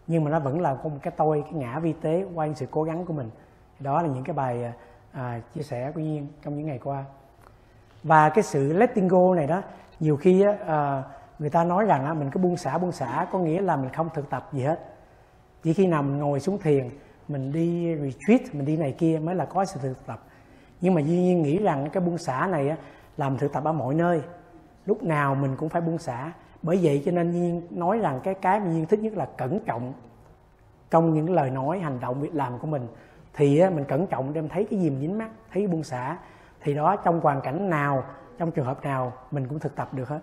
nhưng mà nó vẫn là có một cái tôi cái ngã vi tế qua những sự cố gắng của mình. Đó là những cái bài à, chia sẻ của nhiên trong những ngày qua. Và cái sự letting go này đó nhiều khi á, à, người ta nói rằng á, mình cứ buông xả buông xả có nghĩa là mình không thực tập gì hết. Chỉ khi nào mình ngồi xuống thiền mình đi retreat mình đi này kia mới là có sự thực tập. Nhưng mà duy nhiên nghĩ rằng cái buông xả này á, làm thực tập ở mọi nơi. Lúc nào mình cũng phải buông xả bởi vậy cho nên nhiên nói rằng cái cái mà nhiên thích nhất là cẩn trọng trong những lời nói hành động việc làm của mình. Thì mình cẩn trọng đem thấy cái gì mình dính mắt thấy buông xả. Thì đó trong hoàn cảnh nào trong trường hợp nào mình cũng thực tập được hết.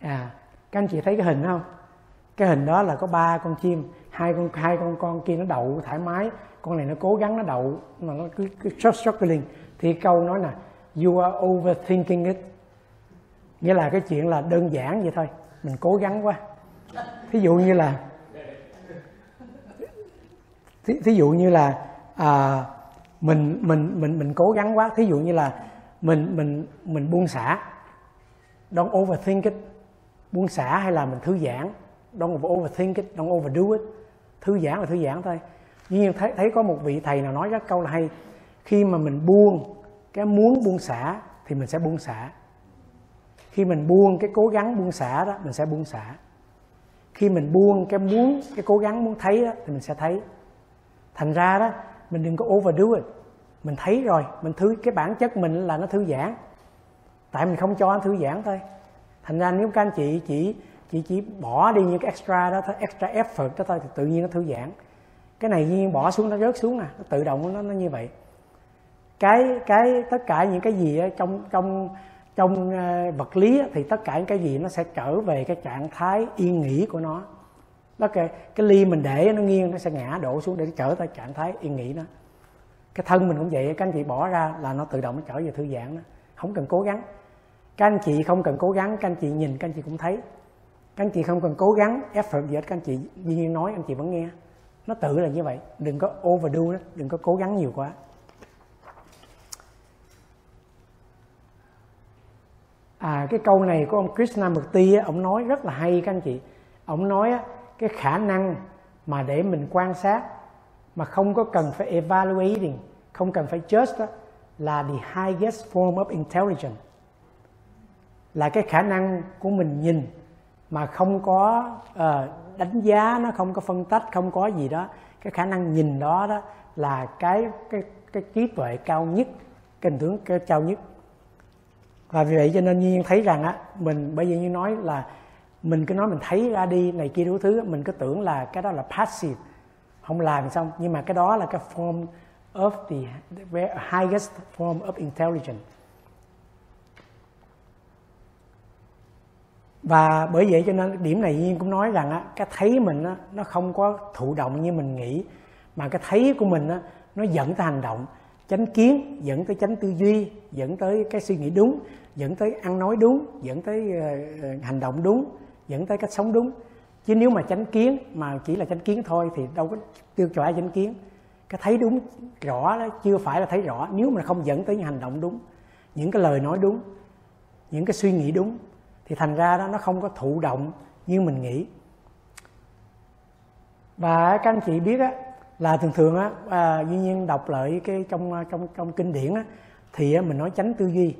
À các anh chị thấy cái hình không? Cái hình đó là có ba con chim hai con hai con con kia nó đậu thoải mái con này nó cố gắng nó đậu mà nó cứ, cứ struggling thì câu nói nè you are overthinking it. Nghĩa là cái chuyện là đơn giản vậy thôi. Mình cố gắng quá. Thí dụ như là thí, thí dụ như là à, mình mình mình mình cố gắng quá. Thí dụ như là mình mình mình buông xả. Don't overthink it. Buông xả hay là mình thư giãn. Don't overthink it. Don't overdo it. Thư giãn là thư giãn thôi. Nhưng thấy thấy có một vị thầy nào nói cái câu là hay khi mà mình buông cái muốn buông xả thì mình sẽ buông xả. Khi mình buông cái cố gắng buông xả đó mình sẽ buông xả. Khi mình buông cái muốn cái cố gắng muốn thấy đó, thì mình sẽ thấy. Thành ra đó mình đừng có overdo it. Mình thấy rồi mình thứ cái bản chất mình là nó thư giãn. Tại mình không cho nó thư giãn thôi. Thành ra nếu các anh chị chỉ chỉ chỉ bỏ đi những cái extra đó thôi extra effort đó thôi thì tự nhiên nó thư giãn. Cái này nhiên bỏ xuống nó rớt xuống à nó tự động nó nó như vậy cái cái tất cả những cái gì ở trong trong trong ờ, vật lý thì tất cả những cái gì nó sẽ trở về cái trạng thái yên nghỉ của nó. Đó cái, cái ly mình để nó nghiêng nó sẽ ngã đổ xuống để trở tới trạng thái yên nghỉ nó cái thân mình cũng vậy các anh chị bỏ ra là nó tự động nó trở về thư giãn đó. Không cần cố gắng. Các anh chị không cần cố gắng các anh chị nhìn các anh chị cũng thấy. Các anh chị không cần cố gắng effort gì hết các anh chị duy nhiên nói anh chị vẫn nghe. Nó tự là như vậy. Đừng có overdo đó đừng có cố gắng nhiều quá. À cái câu này của ông Krishnamurti ông nói rất là hay các anh chị. Ông nói cái khả năng mà để mình quan sát mà không có cần phải evaluating không cần phải judge đó là the highest form of intelligence. Là cái khả năng của mình nhìn mà không có uh, đánh giá nó không có phân tách không có gì đó. Cái khả năng nhìn đó đó là cái cái cái trí tuệ cao nhất cái hình tướng cao nhất và vì vậy cho nên nhiên thấy rằng á, mình bây giờ như nói là mình cứ nói mình thấy ra đi này kia đủ thứ, mình cứ tưởng là cái đó là passive, không làm xong. Nhưng mà cái đó là cái form of the highest form of intelligence. Và bởi vậy cho nên điểm này nhiên cũng nói rằng á, cái thấy mình á, nó không có thụ động như mình nghĩ, mà cái thấy của mình á, nó dẫn tới hành động, chánh kiến, dẫn tới chánh tư duy, dẫn tới cái suy nghĩ đúng dẫn tới ăn nói đúng dẫn tới ờ, ờ, hành động đúng dẫn tới cách sống đúng. Chứ nếu mà chánh kiến mà chỉ là chánh kiến thôi thì đâu có tiêu ai chánh kiến. Cái thấy đúng rõ đó chưa phải là thấy rõ nếu mà không dẫn tới những hành động đúng những cái lời nói đúng những cái suy nghĩ đúng thì thành ra đó nó không có thụ động như mình nghĩ. Và các anh chị biết á là thường thường á à, duy nhiên đọc lại cái trong à, trong trong kinh điển á thì á, mình nói tránh tư duy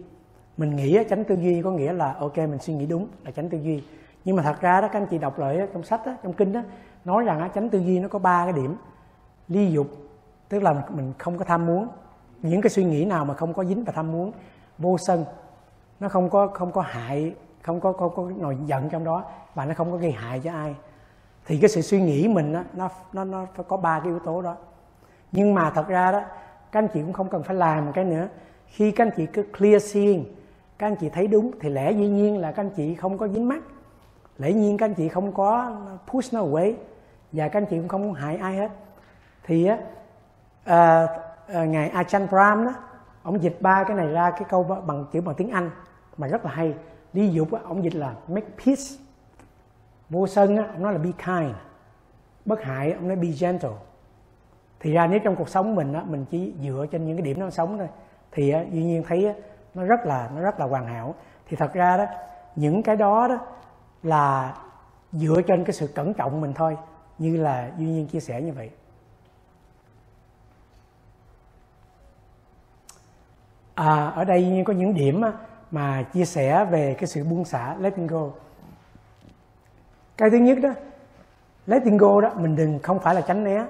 mình nghĩ tránh tư duy có nghĩa là ok mình suy nghĩ đúng là tránh tư duy. Nhưng mà thật ra đó các anh chị đọc lại trong sách đó, trong kinh đó nói rằng á, tránh tư duy nó có ba cái điểm. Ly dục tức là mình không có tham muốn. Những cái suy nghĩ nào mà không có dính vào tham muốn? Vô sân nó không có không có hại không có không có nổi giận trong đó và nó không có gây hại cho ai. Thì cái sự suy nghĩ mình đó, nó nó nó phải có ba cái yếu tố đó. Nhưng mà thật ra đó các anh chị cũng không cần phải làm cái nữa. Khi các anh chị cứ clear seeing các anh chị thấy đúng thì lẽ dĩ nhiên là các anh chị không có dính mắt. Lẽ nhiên các anh chị không có push nó away và các anh chị cũng không hại ai hết. Thì á à, à, ngài Ajahn Brahm đó ông dịch ba cái này ra cái câu bằng chữ bằng tiếng Anh mà rất là hay. Đi dục á, ông dịch là make peace. Vô sân á, ông nói là be kind. Bất hại ông nói be gentle. Thì ra nếu trong cuộc sống mình á, mình chỉ dựa trên những cái điểm nó sống thôi. Thì á, dĩ nhiên thấy á, nó rất là nó rất là hoàn hảo. Thì thật ra đó những cái đó đó là dựa trên cái sự cẩn trọng mình thôi như là duy nhiên chia sẻ như vậy. À, ở đây nhiên có những điểm mà chia sẻ về cái sự buông xả letting go. Cái thứ nhất đó letting go đó mình đừng không phải là tránh né.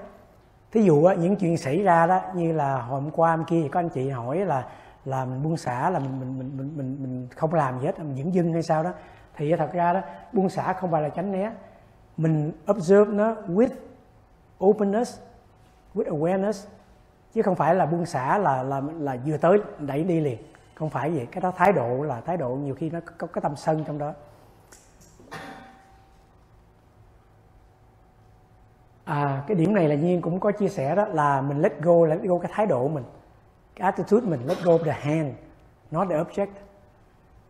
Thí dụ những chuyện xảy ra đó như là hôm qua hôm kia có anh chị hỏi là là mình buông xả là mình mình mình mình mình, mình không làm gì hết mình dưỡng dưng hay sao đó. Thì thật ra đó buông xả không phải là tránh né. Mình observe nó with openness with awareness chứ không phải là buông xả là là là vừa tới đẩy đi liền. Không phải vậy. Cái đó thái độ là thái độ nhiều khi nó có cái tâm sân trong đó. À cái điểm này là nhiên cũng có chia sẻ đó là mình let go let go cái thái độ mình cái attitude mình let go the hand not the object.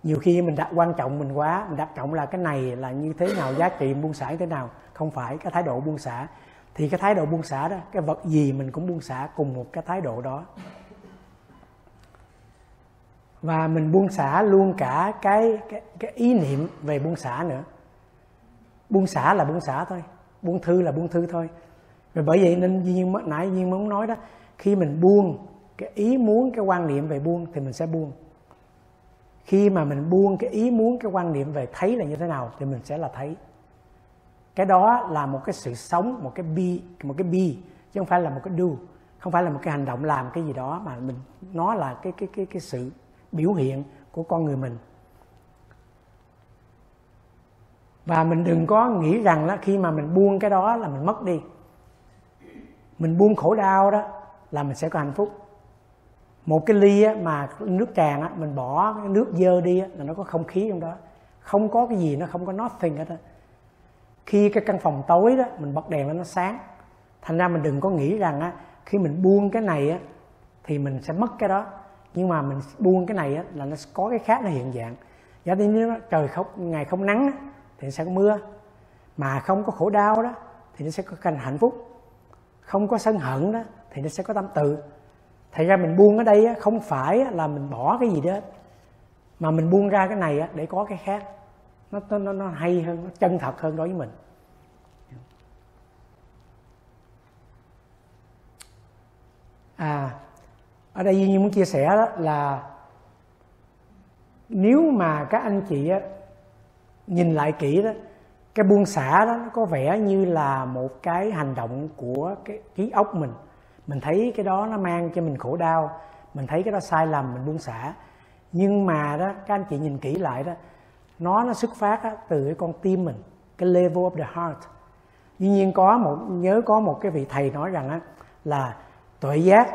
Nhiều khi mình đặt quan trọng mình quá mình đặt trọng là cái này là như thế nào giá trị buông xả như thế nào. Không phải cái thái độ buông xả. Thì cái thái độ buông xả đó cái vật gì mình cũng buông xả cùng một cái thái độ đó. Và mình buông xả luôn cả cái cái, cái ý niệm về buông xả nữa. Buông xả là buông xả thôi buông thư là buông thư thôi. Và bởi vậy nên như nãy nhiên muốn nói đó khi mình buông cái ý muốn, cái quan niệm về buông thì mình sẽ buông. Khi mà mình buông cái ý muốn, cái quan niệm về thấy là như thế nào thì mình sẽ là thấy. Cái đó là một cái sự sống, một cái be, một cái be, chứ không phải là một cái do, không phải là một cái hành động làm cái gì đó mà mình, nó là cái cái cái cái sự biểu hiện của con người mình. Và mình đừng có nghĩ rằng là khi mà mình buông cái đó là mình mất đi. Mình buông khổ đau đó là mình sẽ có hạnh phúc một cái ly á, mà nước tràn á, mình bỏ cái nước dơ đi á, là nó có không khí trong đó. Không có cái gì nó không có nothing hết á. khi cái căn phòng tối đó mình bật đèn lên nó sáng. Thành ra mình đừng có nghĩ rằng á, khi mình buông cái này á, thì mình sẽ mất cái đó. Nhưng mà mình buông cái này á, là nó có cái khác nó hiện dạng. Giả như nếu trời không ngày không nắng á, thì sẽ có mưa. Mà không có khổ đau đó thì nó sẽ có cảnh hạnh phúc. Không có sân hận đó thì nó sẽ có tâm tự thật ra mình buông ở đây không phải là mình bỏ cái gì đó mà mình buông ra cái này để có cái khác. Nó nó nó hay hơn nó chân thật hơn đối với mình. À ở đây như muốn chia sẻ đó là nếu mà các anh chị á, nhìn lại kỹ đó cái buông xả đó nó có vẻ như là một cái hành động của cái trí óc mình mình thấy cái đó nó mang cho mình khổ đau mình thấy cái đó sai lầm mình buông xả. Nhưng mà đó các anh chị nhìn kỹ lại đó nó nó xuất phát đó, từ cái con tim mình cái level of the heart. Dĩ nhiên có một nhớ có một cái vị thầy nói rằng á là tuệ giác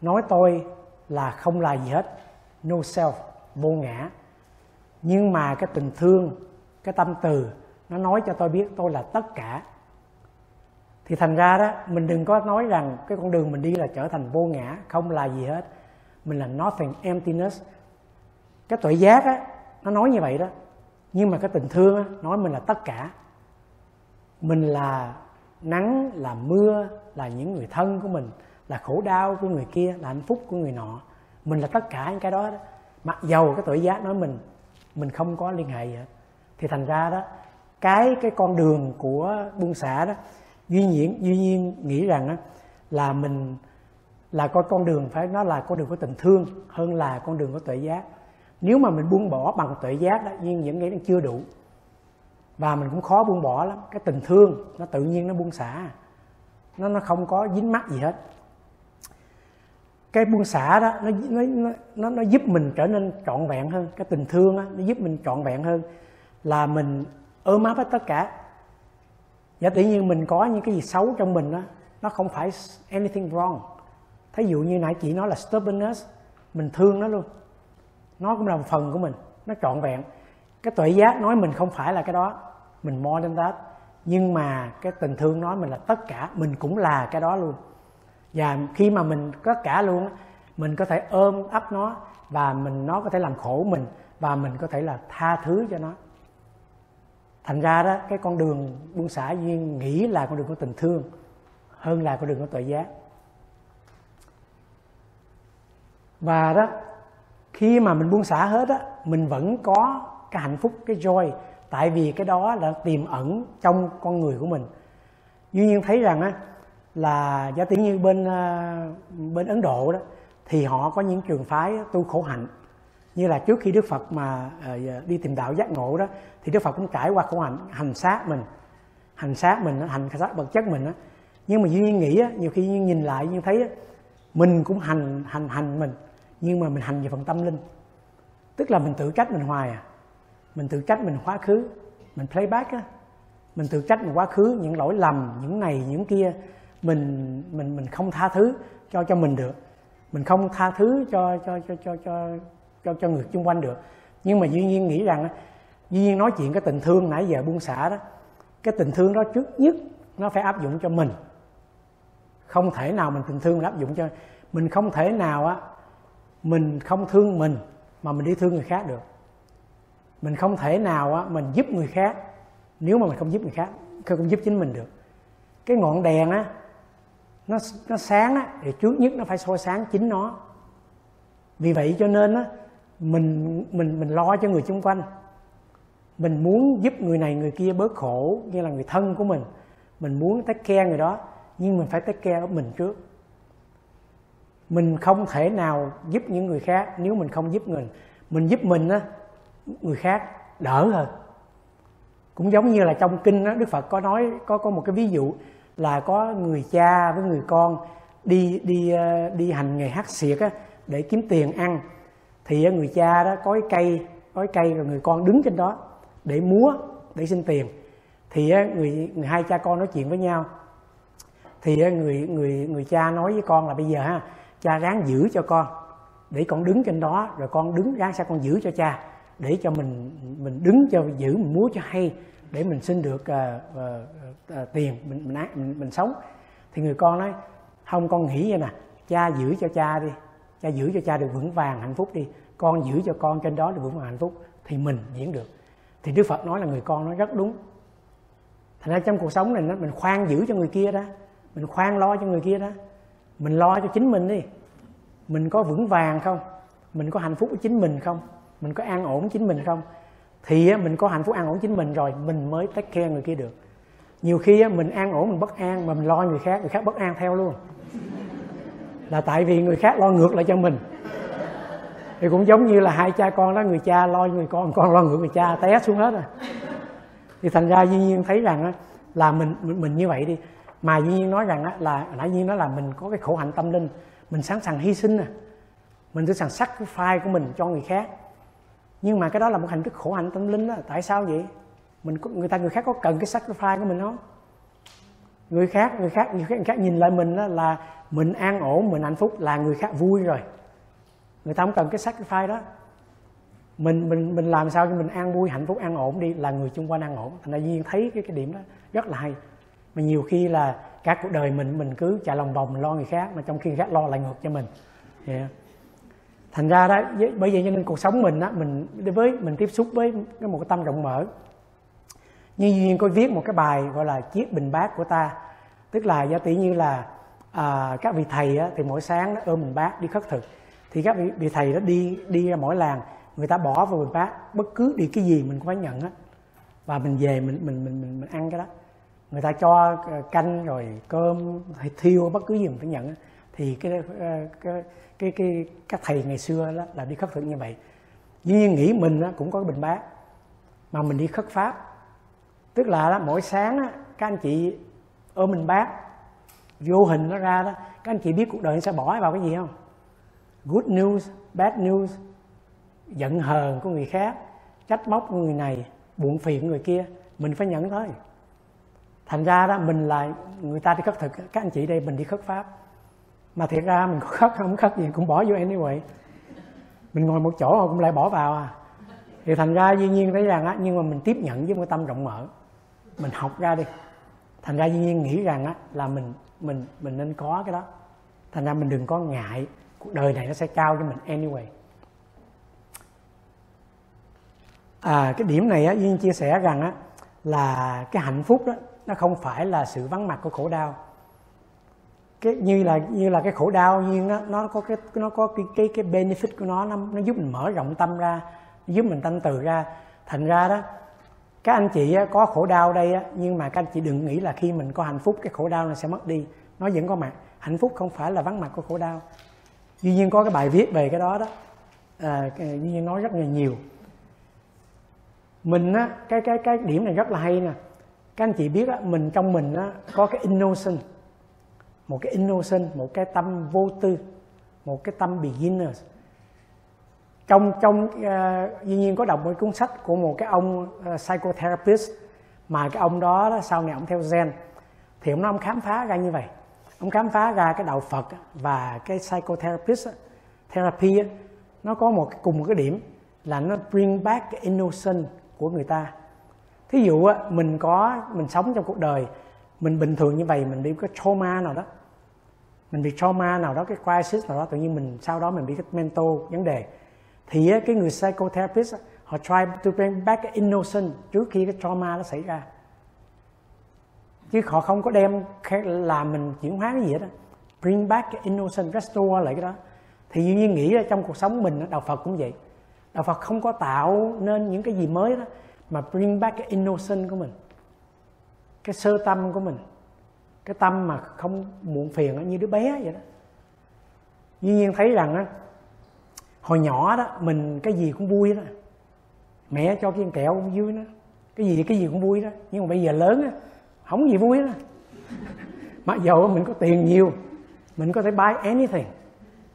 nói tôi là không là gì hết no self vô ngã. Nhưng mà cái tình thương cái tâm từ nó nói cho tôi biết tôi là tất cả thì thành ra đó mình đừng có nói rằng cái con đường mình đi là trở thành vô ngã không là gì hết. Mình là nothing emptiness. Cái tuệ giác á nó nói như vậy đó. Nhưng mà cái tình thương á nói mình là tất cả. Mình là nắng là mưa là những người thân của mình là khổ đau của người kia là hạnh phúc của người nọ. Mình là tất cả những cái đó, đó. mặc dầu cái tuổi giác nói mình mình không có liên hệ gì hết. Thì thành ra đó cái cái con đường của buông xả đó duy nhiên duy nhiên nghĩ rằng á là mình là coi con đường phải nó là con đường của tình thương hơn là con đường của tuệ giác. Nếu mà mình buông bỏ bằng tuệ giác đó nhưng vẫn nghĩ là chưa đủ. Và mình cũng khó buông bỏ lắm. Cái tình thương nó tự nhiên nó buông xả. Nó nó không có dính mắc gì hết. Cái buông xả đó nó nó nó nó giúp mình trở nên trọn vẹn hơn. Cái tình thương đó, nó giúp mình trọn vẹn hơn là mình ôm áp hết tất cả giả tự nhiên mình có những cái gì xấu trong mình đó nó không phải anything wrong. Thí dụ như nãy chị nói là stubbornness, mình thương nó luôn. Nó cũng là một phần của mình, nó trọn vẹn. Cái tuệ giác nói mình không phải là cái đó, mình more than that. Nhưng mà cái tình thương nói mình là tất cả, mình cũng là cái đó luôn. Và khi mà mình tất cả luôn mình có thể ôm ấp nó và mình, nó có thể làm khổ mình và mình có thể là tha thứ cho nó thành ra đó, cái con đường buông xả duyên nghĩ là con đường của tình thương hơn là con đường của tội giác. Và đó, khi mà mình buông xả hết á, mình vẫn có cái hạnh phúc, cái joy. Tại vì cái đó là tiềm ẩn trong con người của mình. Duy nhiên thấy rằng á, là giả tỷ như bên ờ, bên ấn độ đó, thì họ có những trường phái tu khổ hạnh như là trước khi đức phật mà ờ, đi tìm đạo giác ngộ đó thì đức phật cũng trải qua khổ hạnh hành sát mình hành sát mình hành sát vật chất mình đó. nhưng mà duy nghĩ á, nhiều khi nhìn lại như thấy mình cũng hành hành hành mình nhưng mà mình hành về phần tâm linh. Tức là mình tự trách mình hoài à. Mình tự trách mình quá khứ mình playback á. Mình tự trách mình quá khứ những lỗi lầm những này những kia mình mình mình không tha thứ cho cho mình được. Mình không tha thứ cho cho cho cho cho cho, cho người xung quanh được. Nhưng mà duy nhiên nghĩ rằng duy nhiên nói chuyện cái tình thương nãy giờ buông xả đó cái tình thương đó trước nhất nó phải áp dụng cho mình. Không thể nào mình tình thương mình áp dụng cho mình không thể nào á mình không thương mình mà mình đi thương người khác được. Mình không thể nào á mình giúp người khác nếu mà mình không giúp người khác không giúp chính mình được. Cái ngọn đèn á nó nó sáng á thì trước nhất nó phải soi sáng chính nó. Vì vậy cho nên á mình mình mình lo cho người xung quanh. Mình muốn giúp người này người kia bớt khổ như là người thân của mình. Mình muốn take care người đó nhưng mình phải take care ở mình trước. Mình không thể nào giúp những người khác nếu mình không giúp mình. Mình giúp mình á người khác đỡ hơn. Cũng giống như là trong kinh đó, đức phật có nói có có một cái ví dụ là có người cha với người con đi đi ờ, đi hành nghề hát xiệt á, để kiếm tiền ăn thì người cha đó có cái cây có cái cây rồi người con đứng trên đó để múa để xin tiền. Thì người, người hai cha con nói chuyện với nhau. Thì người người người cha nói với con là bây giờ ha cha ráng giữ cho con để con đứng trên đó rồi con đứng ráng sao con giữ cho cha để cho mình mình đứng cho giữ mình múa cho hay để mình xin được uh, uh, uh, tiền mình mình, mình mình sống. Thì người con nói không con nghĩ vậy nè cha giữ cho cha đi cha giữ cho cha được vững vàng, hạnh phúc đi. Con giữ cho con trên đó được vững vàng, hạnh phúc thì mình diễn được. Thì đức phật nói là người con nó rất đúng. Thành ra trong cuộc sống này mình khoan giữ cho người kia đó. Mình khoan lo cho người kia đó. Mình lo cho chính mình đi. Mình có vững vàng không? Mình có hạnh phúc của chính mình không? Mình có an ổn chính mình không? Thì mình có hạnh phúc an ổn chính mình rồi, mình mới take care người kia được. Nhiều khi mình an ổn, mình bất an mà mình lo người khác người khác bất an theo luôn là tại vì người khác lo ngược lại cho mình. Thì cũng giống như là hai cha con đó người cha lo người con con lo ngược người cha té xuống hết rồi. Thì thành ra duy nhiên thấy rằng là mình mình, mình như vậy đi. Mà duy nhiên nói rằng là nãy nhiên nói là mình có cái khổ hạnh tâm linh. Mình sẵn sàng hy sinh à mình sẵn sàng sac cái file của mình cho người khác. Nhưng mà cái đó là một hình thức khổ hạnh tâm linh đó. Tại sao vậy? Mình người ta người khác có cần cái sacrifice của mình không? Người khác người khác người khác, người khác nhìn lại mình đó là mình an ổn, mình hạnh phúc là người khác vui rồi. Người ta không cần cái sacrifice đó. Mình mình mình làm sao cho mình an vui, hạnh phúc, an ổn đi là người chung quanh an ổn. Thành ra duyên thấy cái cái điểm đó rất là hay. Mà nhiều khi là cả cuộc đời mình mình cứ chạy lòng vòng lo người khác, mà trong khi người khác lo lại ngược cho mình. Yeah. thành ra đó bởi vậy cho nên cuộc sống mình á, mình, với, mình tiếp xúc với một cái tâm rộng mở. Như duyên có viết một cái bài gọi là chiếc bình bát của ta, tức là giả tỷ như là à, các vị thầy á, thì mỗi sáng ôm bình bát đi khất thực. Thì các vị, vị thầy đó đi đi ra mỗi làng người ta bỏ vào bình bát bất cứ đi cái gì mình cũng phải nhận á. Và mình về mình mình mình mình, mình ăn cái đó. Người ta cho ờ, canh rồi cơm hay thiêu bất cứ gì mình phải nhận thì cái ờ, cái cái cái các thầy ngày xưa đó là đi khất thực như vậy. Dĩ nhiên nghĩ mình á, cũng có cái bình bát mà mình đi khất pháp. Tức là đó, mỗi sáng á, các anh chị ôm mình bát vô hình nó ra đó. Các anh chị biết cuộc đời sẽ bỏ vào cái gì không? Good news, bad news, giận hờn của người khác, trách móc của người này, buồn phiền người kia. Mình phải nhận thôi. Thành ra đó, mình là người ta đi khất thực. Các anh chị đây, mình đi khất pháp. Mà thiệt ra mình có khất không khất gì, cũng bỏ vô anyway. Mình ngồi một chỗ cũng lại bỏ vào à. Thì thành ra duy nhiên thấy rằng á, nhưng mà mình tiếp nhận với một tâm rộng mở. Mình học ra đi. Thành ra duy nhiên nghĩ rằng á, là mình mình mình nên có cái đó. Thành ra mình đừng có ngại cuộc đời này nó sẽ trao cho mình anyway. À cái điểm này á duyên chia sẻ rằng á là cái hạnh phúc đó nó không phải là sự vắng mặt của khổ đau. Cái như là như là cái khổ đau nhưng nó nó có cái nó có cái cái cái benefit của nó nó, nó giúp mình mở rộng tâm ra nó giúp mình tăng từ ra. Thành ra đó các anh chị có khổ đau đây nhưng mà các anh chị đừng nghĩ là khi mình có hạnh phúc cái khổ đau nó sẽ mất đi. Nó vẫn có mặt. Hạnh phúc không phải là vắng mặt của khổ đau. Duy nhiên có cái bài viết về cái đó đó. À, duy nhiên nói rất là nhiều. Mình á cái cái cái điểm này rất là hay nè. Các anh chị biết á mình trong mình á có cái innocent. Một cái innocent một cái tâm vô tư. Một cái tâm beginner trong trong uh, dĩ nhiên có đọc một cuốn sách của một cái ông uh, psychotherapist mà cái ông đó, đó sau này ông theo Zen. Thì ông nói ông khám phá ra như vậy. Ông khám phá ra cái đạo Phật và cái psychotherapist therapy nó có một cùng một cái điểm là nó bring back cái innocent của người ta. Thí dụ mình có mình sống trong cuộc đời mình bình thường như vậy mình bị cái trauma nào đó mình bị trauma nào đó cái crisis nào đó tự nhiên mình sau đó mình bị cái mental vấn đề thì cái người psychotherapist họ try to bring back cái innocent trước khi cái trauma nó xảy ra. Chứ họ không có đem làm mình chuyển hóa cái gì hết đó bring back cái innocent, restore lại cái đó. Thì dĩ nhiên nghĩ là trong cuộc sống mình đạo Phật cũng vậy. Đạo Phật không có tạo nên những cái gì mới đó, mà bring back cái innocent của mình. Cái sơ tâm của mình. Cái tâm mà không muộn phiền như đứa bé vậy đó. Dĩ nhiên thấy rằng hồi nhỏ đó mình cái gì cũng vui đó. Mẹ cho cái kẹo cũng vui đó. Cái gì cái gì cũng vui đó. Nhưng mà bây giờ lớn á không gì vui đó. Mặc dù mình có tiền nhiều mình có thể buy anything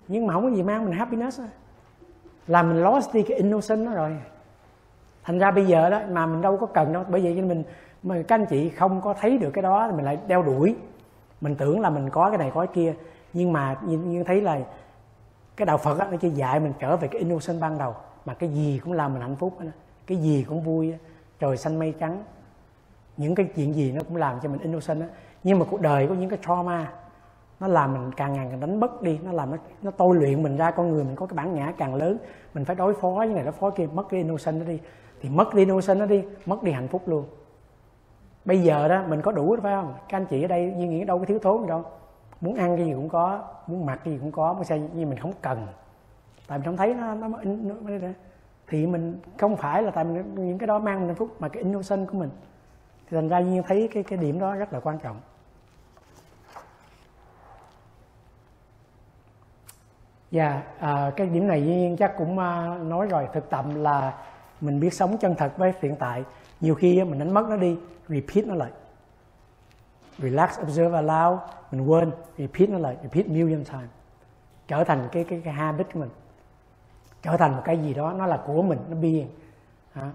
nhưng mà không có gì mang mình happiness đó. là mình lost đi cái innocent đó rồi. Thành ra bây giờ đó mà mình đâu có cần đâu. Bởi vậy cho mình mà các anh chị không có thấy được cái đó thì mình lại đeo đuổi. Mình tưởng là mình có cái này có cái kia. Nhưng mà như, như thấy là cái đạo Phật nó chỉ dạy mình trở về cái innocent ban đầu mà cái gì cũng làm mình hạnh phúc đó. cái gì cũng vui trời xanh mây trắng những cái chuyện gì nó cũng làm cho mình innocent đó. nhưng mà cuộc đời có những cái trauma nó làm mình càng ngày càng đánh mất đi nó làm nó, nó tôi luyện mình ra con người mình có cái bản ngã càng lớn mình phải đối phó với này đối phó kia mất cái innocent nó đi thì mất đi innocent nó đi mất đi hạnh phúc luôn bây giờ đó mình có đủ phải không các anh chị ở đây như nghĩ đâu có thiếu thốn gì đâu muốn ăn cái gì cũng có muốn mặc cái gì cũng có muốn xây nhưng mình không cần. Tại mình không thấy nó nó, nó, nó, nó thì mình không phải là tại mình những cái đó mang mình hạnh phúc mà cái innocent của mình. Thì thành ra nhiên thấy cái cái điểm đó rất là quan trọng. Dạ, yeah, à, cái điểm này nhiên chắc cũng à, nói rồi. Thực tập là mình biết sống chân thật với hiện tại. Nhiều khi mình đánh mất nó đi repeat nó lại relax observe allow. Mình quên repeat nó lại repeat million times trở thành cái cái cái habit của mình. Trở thành một cái gì đó nó là của mình nó being. À,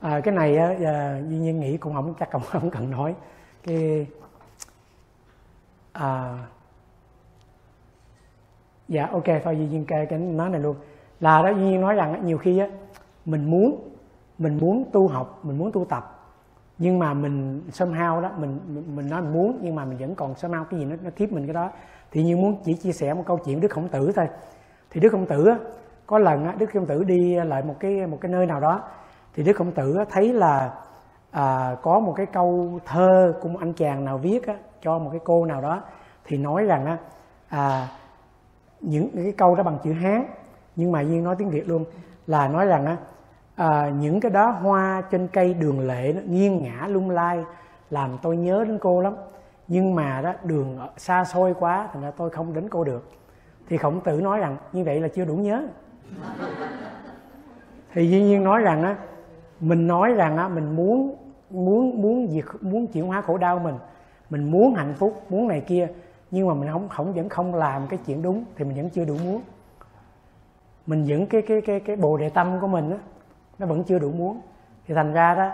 à, cái này à, duy nhiên nghĩ cũng không chắc không [LAUGHS] không cần nói. Cái à, dạ ok thôi duy nhiên cái, cái nói này luôn. Là đó duy nhiên nói rằng nhiều khi á mình muốn mình muốn tu học mình muốn tu tập nhưng mà mình somehow đó mình mình nói mình muốn nhưng mà mình vẫn còn somehow cái gì nó nó kiếp mình cái đó. Thì như muốn chỉ chia sẻ một câu chuyện đức khổng tử thôi. Thì đức khổng tử có lần đức khổng tử đi lại một cái một cái nơi nào đó. Thì đức khổng tử thấy là à, có một cái câu thơ của một anh chàng nào viết á, cho một cái cô nào đó. Thì nói rằng á, à, những cái câu đó bằng chữ hán. Nhưng mà duyên nói tiếng việt luôn là nói rằng á à, những cái đó hoa trên cây đường lệ nó nghiêng ngã lung lay làm tôi nhớ đến cô lắm. Nhưng mà đó đường xa xôi quá thành ra tôi không đến cô được. Thì khổng tử nói rằng như vậy là chưa đủ nhớ. [LAUGHS] Thì dĩ nhiên nói rằng á mình nói rằng á mình muốn muốn muốn diệt muốn chuyển hóa khổ đau mình. Mình muốn hạnh phúc muốn này kia nhưng mà mình không không vẫn không làm cái chuyện đúng thì mình vẫn chưa đủ muốn. Mình vẫn cái cái cái cái bồ đề tâm của mình á nó vẫn chưa đủ muốn. Thì thành ra đó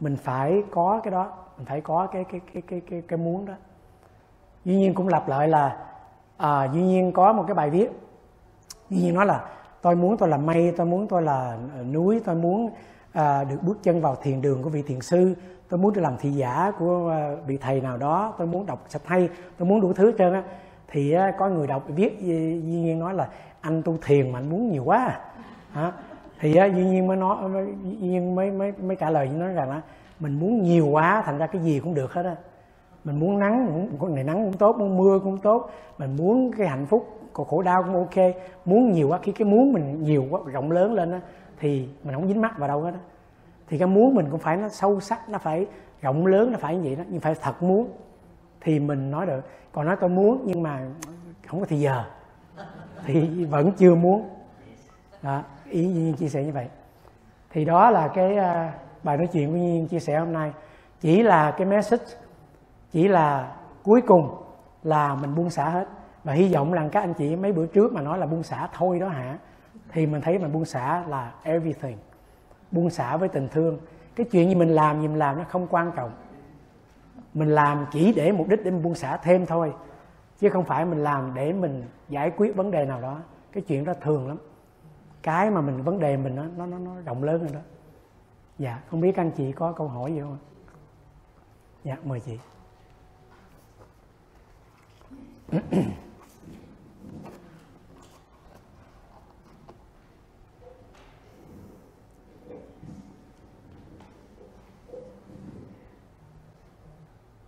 mình phải có cái đó mình phải có cái cái cái cái cái, cái muốn đó. Duy nhiên cũng lặp lại là à, duy nhiên có một cái bài viết. Duy nhiên nói là tôi muốn tôi là mây tôi muốn tôi là ờ, núi tôi muốn à, được bước chân vào thiền đường của vị thiền sư. Tôi muốn được làm thị giả của à, vị thầy nào đó. Tôi muốn đọc sách hay tôi muốn đủ thứ trơn á. Thì à, có người đọc viết duy nhiên nói là anh tu thiền mà anh muốn nhiều quá à thì á, duy nhiên mới nói duy nhiên mới mới mới trả lời nó rằng á mình muốn nhiều quá thành ra cái gì cũng được hết á. Mình muốn nắng cũng này nắng cũng tốt muốn mưa cũng tốt. Mình muốn cái hạnh phúc còn khổ đau cũng ok. Muốn nhiều quá khi cái muốn mình nhiều quá rộng lớn lên á thì mình không dính mắt vào đâu hết á. Thì cái muốn mình cũng phải nó sâu sắc nó phải rộng lớn nó phải như vậy đó nhưng phải thật muốn. Thì mình nói được còn nói tôi muốn nhưng mà không có thì giờ. Thì vẫn chưa muốn đó ý nhiên chia sẻ như vậy. Thì đó là cái uh, bài nói chuyện của nhiên chia sẻ hôm nay. Chỉ là cái message chỉ là cuối cùng là mình buông xả hết. Và hy vọng rằng các anh chị mấy bữa trước mà nói là buông xả thôi đó hả thì mình thấy mình buông xả là everything. Buông xả với tình thương. Cái chuyện gì mình làm gì mình làm nó không quan trọng. Mình làm chỉ để mục đích để mình buông xả thêm thôi chứ không phải mình làm để mình giải quyết vấn đề nào đó. Cái chuyện đó thường lắm cái mà mình vấn đề mình nó nó nó rộng lớn hơn đó. Dạ không biết anh chị có câu hỏi gì không? Dạ mời chị.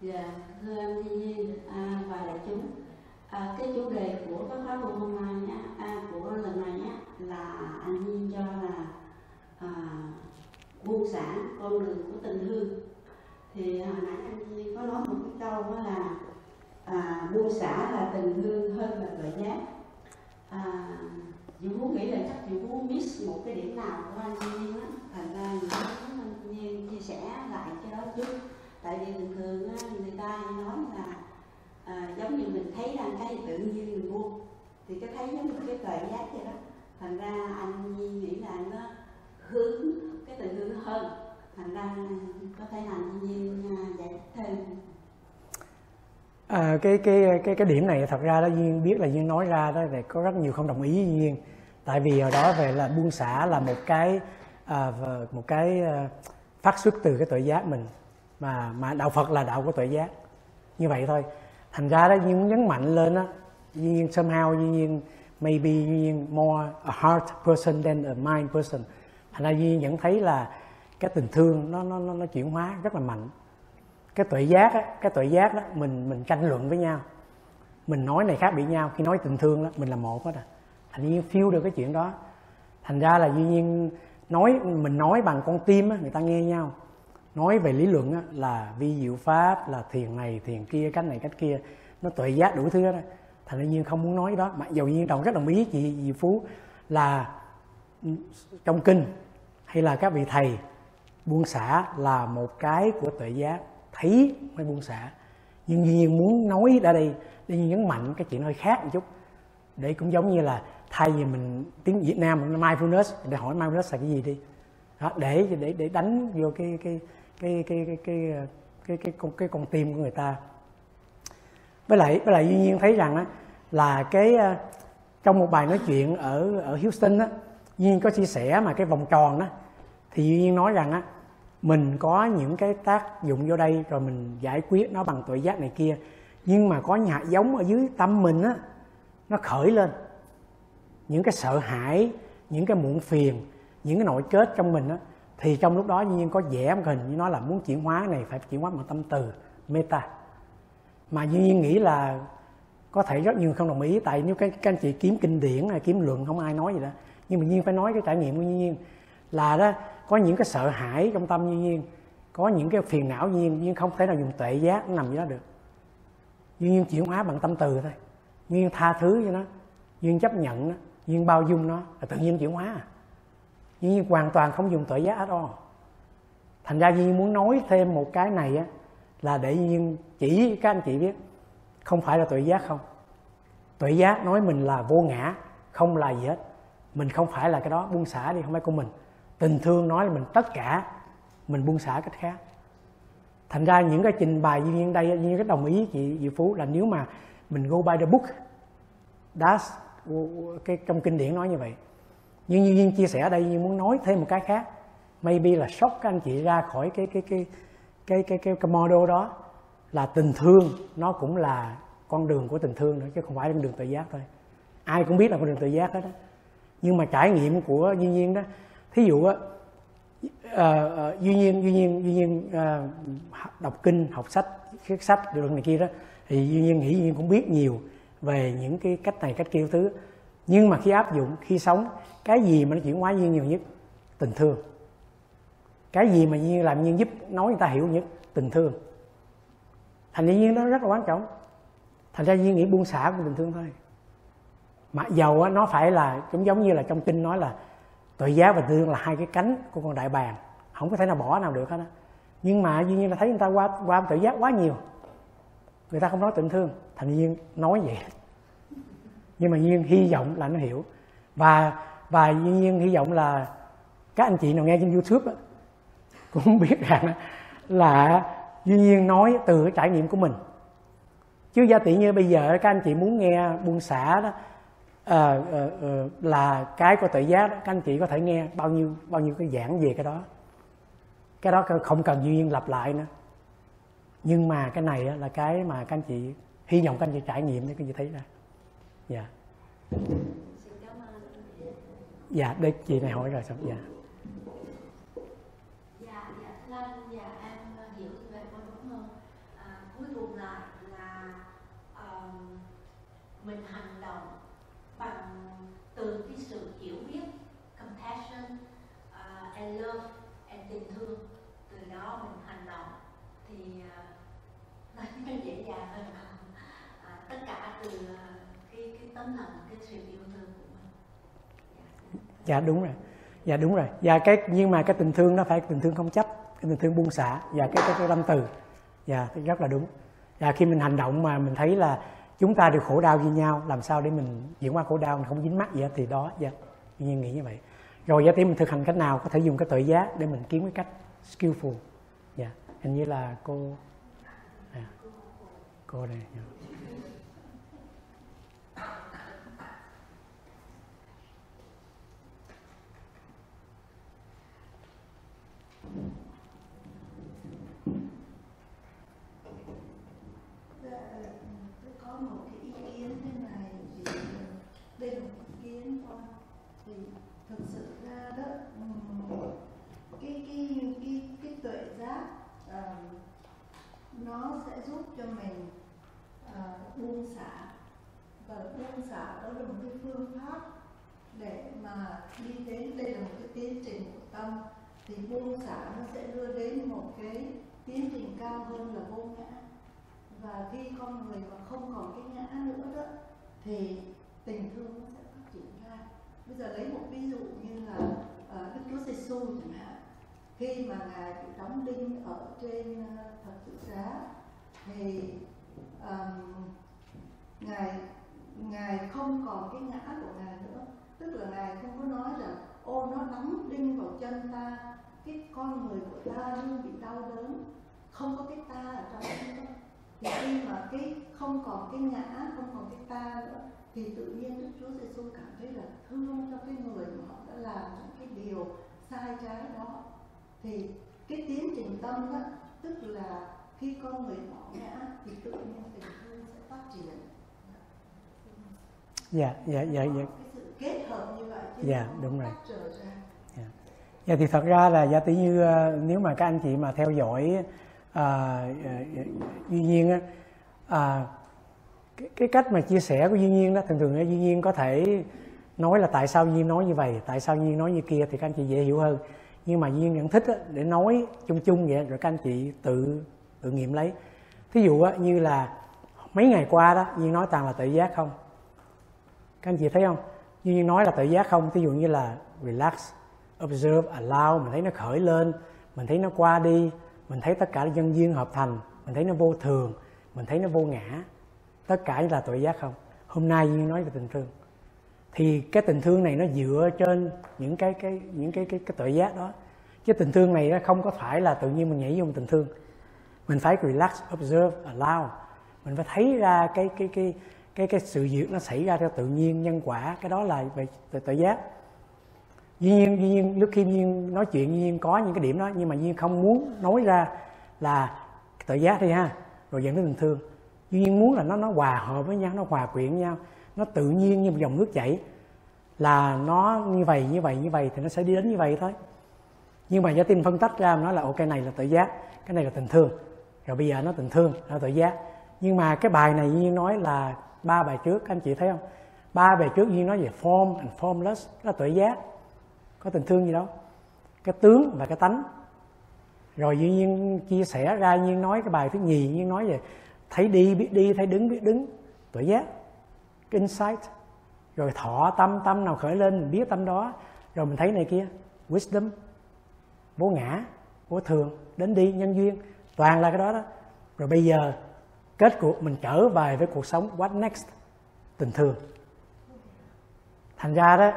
Dạ, thưa anh Thiên Nhiên à, và đại chúng à, Cái chủ đề của các khóa luận hôm nay nhé, à, của lần này nhé là anh Nhiên cho là à, buông xả con đường của tình thương. Thì hồi nãy anh Nhiên có nói một cái câu đó là à, buông xả là tình thương hơn là tội giác à, chị Phú nghĩ là chắc chị muốn miss một cái điểm nào của anh Nhiên á. Thành ra những anh Nhiên chia sẻ lại cái đó chút tại vì thường thường á, người ta nói là à, giống như mình thấy rằng cái tự nhiên mình buông thì cái thấy giống như cái tuệ giác vậy đó. Thành ra anh Nhi nghĩ là nó hướng cái tình hướng hơn. Thành ra à, có thể là anh Nhi à, giải thích thêm. À, cái cái cái cái điểm này thật ra đó duyên biết là duyên nói ra đó thì có rất nhiều không đồng ý với duyên. Tại vì hồi đó về là buông xả là một cái à, một cái à, phát xuất từ cái tội giác mình. Mà mà đạo Phật là đạo của tội giác. Như vậy thôi thành ra đó duyên nhấn mạnh lên đó duyên somehow duyên maybe duyên more a heart person than a mind person. Thành ra duyên nhận thấy là cái tình thương nó nó nó, nó chuyển hóa rất là mạnh. Cái tuệ giác á, cái tuệ giác đó mình mình tranh luận với nhau. Mình nói này khác biệt nhau. Khi nói tình thương đó mình là một hết à. Thành nhiên feel được cái chuyện đó. Thành ra là duy nhiên nói mình nói bằng con tim á, người ta nghe nhau nói về lý luận á, là vi diệu pháp là thiền này thiền kia cách này cách kia nó tuệ giác đủ thứ đó thành ra nhiên không muốn nói đó mặc dù nhiên đồng rất đồng ý chị Diệu Phú là ừ, trong kinh hay là các vị thầy buông xả là một cái của tuệ giác thấy mới buông xả. Nhưng duy nhiên muốn nói ra đây để nhấn mạnh cái chuyện hơi khác một chút. Để cũng giống như là thay vì mình tiếng Việt Nam mindfulness để hỏi mindfulness là cái gì đi. Đó, để để để đánh vô cái cái cái cái cái cái cái cái con cái con tim của người ta. Với lại với lại duy nhiên thấy rằng á, là cái ờ, trong một bài nói chuyện ở ở Houston á, duy nhiên có chia sẻ mà cái vòng tròn đó thì duy nhiên nói rằng á, mình có những cái tác dụng vô đây rồi mình giải quyết nó bằng tội giác này kia. Nhưng mà có hạt giống ở dưới tâm mình á, nó khởi lên. Những cái sợ hãi, những cái muộn phiền, những cái nội kết trong mình á thì trong lúc đó nhiên có vẽ một hình như nói là muốn chuyển hóa này phải chuyển hóa bằng tâm từ meta. Mà nhiên nghĩ là có thể rất nhiều không đồng ý tại nếu các, các anh chị kiếm kinh điển hay kiếm luận không ai nói gì đó. Nhưng mà nhiên phải nói cái trải nghiệm của nhiên là đó có những cái sợ hãi trong tâm nhiên nhiên có những cái phiền não nhiên nhưng không thể nào dùng tuệ giác nằm dưới đó được. Nhiên chuyển hóa bằng tâm từ thôi. Nhiên tha thứ cho nó nhiên chấp nhận nó nhiên bao dung nó là tự nhiên chuyển hóa à nhiên hoàn toàn không dùng tuệ giác at all thành ra nhiên muốn nói thêm một cái này á, là để nhiên chỉ các anh chị biết, không phải là tuệ giác không. Tuệ giác nói mình là vô ngã, không là gì hết. Mình không phải là cái đó, buông xả đi, không phải của mình. Tình thương nói là mình tất cả, mình buông xả cách khác. Thành ra những cái trình bày duy nhiên đây duy nhiên đồng ý chị diệu phú, là nếu mà mình go by the book, that's, cái trong kinh điển nói như vậy nhưng như nhiên chia sẻ ở đây như muốn nói thêm một cái khác. Maybe là sốc các anh chị ra khỏi cái cái cái cái cái cái, cái model đó. Là tình thương nó cũng là con đường của tình thương nữa chứ không phải là con đường tự giác thôi. Ai cũng biết là con đường tự giác hết đó nhưng mà trải nghiệm của duy nhiên đó thí dụ á uh, duy nhiên duy nhiên duy nhiên uh, đọc kinh học sách sách được này kia đó thì duy nhiên nghĩ duy nhiên cũng biết nhiều về những cái cách này cách kia thứ nhưng mà khi áp dụng, khi sống, cái gì mà nó chuyển hóa duyên nhiều nhất? Tình thương. Cái gì mà duyên làm duyên giúp nói người ta hiểu nhất? Tình thương. Thành ra duyên nó rất là quan trọng. Thành ra duyên nghĩ buông xả của tình thương thôi. Mặc dầu nó phải là cũng giống như là trong kinh nói là tội giá và tình thương là hai cái cánh của con đại bàng. Không có thể nào bỏ nào được hết á. Nhưng mà duyên nhiên là thấy người ta qua qua tự giác quá nhiều. Người ta không nói tình thương. Thành nhiên nói vậy nhưng mà duyên hy vọng là nó hiểu. Và và duyên nhiên hy vọng là các anh chị nào nghe trên youtube đó, cũng [LAUGHS] biết rằng là duy nhiên nói từ cái trải nghiệm của mình. Chứ gia tỷ như bây giờ các anh chị muốn nghe buông xả đó à, à, à, là cái của tự giác đó các anh chị có thể nghe bao nhiêu bao nhiêu cái giảng về cái đó. Cái đó không cần duy nhiên lặp lại nữa. Nhưng mà cái này là cái mà các anh chị hy vọng các anh chị trải nghiệm để các anh chị thấy ra dạ. Dạ đây chị này hỏi rồi xong dạ. Dạ dạ thưa anh dạ em hiểu như vậy con đúng hơn à, cuối cùng lại là um, mình hành động bằng từ cái sự hiểu biết compassion uh, and love and tình thương. Từ đó mình hành động. Thì uh, [LAUGHS] nó dễ dàng hơn. À, tất cả từ uh, tấm lòng cái sự yêu thương của mình. Dạ. dạ đúng rồi. Dạ đúng rồi. Và cái nhưng mà cái tình thương nó phải tình thương không chấp cái tình thương buông xả. Và cái cái, cái tâm từ. Dạ rất là đúng. Và khi mình hành động mà mình thấy là chúng ta đều khổ đau như nhau làm sao để mình vượt qua khổ đau mình không dính mắc gì thì đó dạ nhiên nghĩ như vậy. Rồi giá tí mình thực hành cách nào có thể dùng cái tự giác để mình kiếm cái cách skillful? Dạ hình như là cô à, cô đây yeah. Dạ, tôi có một cái ý kiến thế này vì đây là một ý kiến thôi thì thực sự ra đó ừm, cái cái cái cái tuệ giác ờ, nó sẽ giúp cho mình uh, buông xả và buông xả đó là một cái phương pháp để mà đi đến đây là một cái tiến trình của tâm. Thì buông xả nó sẽ đưa đến một cái tiến trình cao hơn là vô ngã. Và khi con người mà không còn cái ngã nữa đó thì tình thương nó sẽ phát triển ra. Bây giờ lấy một ví dụ như là uh, đức chúa giêsu chẳng hạn khi mà ngài bị đóng đinh ở trên ờ, thập tự giá thì um, ngài ngài không còn cái ngã của ngài nữa. Tức là ngài không có nói rằng ô nó đóng đinh vào chân ta cái con người của ta luôn bị đau đớn. Không có cái ta ở trong đó thì khi mà cái không còn cái ngã không còn cái ta nữa thì tự nhiên Đức Chúa Giêsu cảm thấy là thương cho cái người mà họ đã làm những cái điều sai trái đó thì cái tiến trình tâm đó tức là khi con người bỏ ngã thì tự nhiên tình thương sẽ phát triển. Dạ dạ dạ dạ. kết hợp như vậy chứ Dạ, đúng rồi. ra. Dạ. Thì thật ra là giả tỷ như ờ, nếu mà các anh chị mà theo dõi à, à, duy nhiên á à, cái, cái cách mà chia sẻ của duy nhiên đó thường thường duy nhiên có thể nói là tại sao duy nhiên nói như vậy tại sao duy nhiên nói như kia thì các anh chị dễ hiểu hơn nhưng mà duyên nhận thích á, để nói chung chung vậy rồi các anh chị tự tự nghiệm lấy. Thí dụ á, như là mấy ngày qua đó duyên nói toàn là tự giác không? Các anh chị thấy không? Duyên nói là tự giác không thí dụ như là relax observe allow mình thấy nó khởi lên mình thấy nó qua đi mình thấy tất cả nhân duyên hợp thành mình thấy nó vô thường mình thấy nó vô ngã. Tất cả là tội giác không? Hôm nay duyên nói về tình thương thì cái tình thương này nó dựa trên những cái cái những cái cái cái tội giác đó. Chứ tình thương này nó không có phải là tự nhiên mình nhảy vô tình thương. Mình phải relax observe allow. Mình phải thấy ra cái cái cái cái cái sự việc nó xảy ra theo tự nhiên nhân quả. Cái đó là về tự, tự giác Duy nhiên, duy nhiên lúc khi Duy nhiên nói chuyện Duy nhiên có những cái điểm đó nhưng mà Duy nhiên không muốn nói ra là tự giác đi ha. Rồi dẫn đến tình thương. Duy nhiên muốn là nó nó hòa hợp với nhau nó hòa quyện với nhau nó tự nhiên như một dòng nước chảy. Là nó như vậy như vậy như vậy thì nó sẽ đi đến như vậy thôi. Nhưng mà gia tin phân tách ra nói là ok này là tự giác, cái này là tình thương. Rồi bây giờ nó tình thương, nó tự giác. Nhưng mà cái bài này như nói là ba bài trước các anh chị thấy không? Ba bài trước như nói về form and formless là tự giác. Có tình thương gì đâu. Cái tướng và cái tánh. Rồi dĩ nhiên chia sẻ ra nhiên nói cái bài thứ nhì nhiên nói về thấy đi, biết đi, thấy đứng, biết đứng. Tự giác insight, rồi thọ tâm tâm nào khởi lên, mình biết tâm đó, rồi mình thấy này kia, wisdom, vô ngã, vô thường, đến đi, nhân duyên, toàn là cái đó đó. Rồi bây giờ, kết cuộc mình trở về với cuộc sống, what next? Tình thương. Thành ra đó,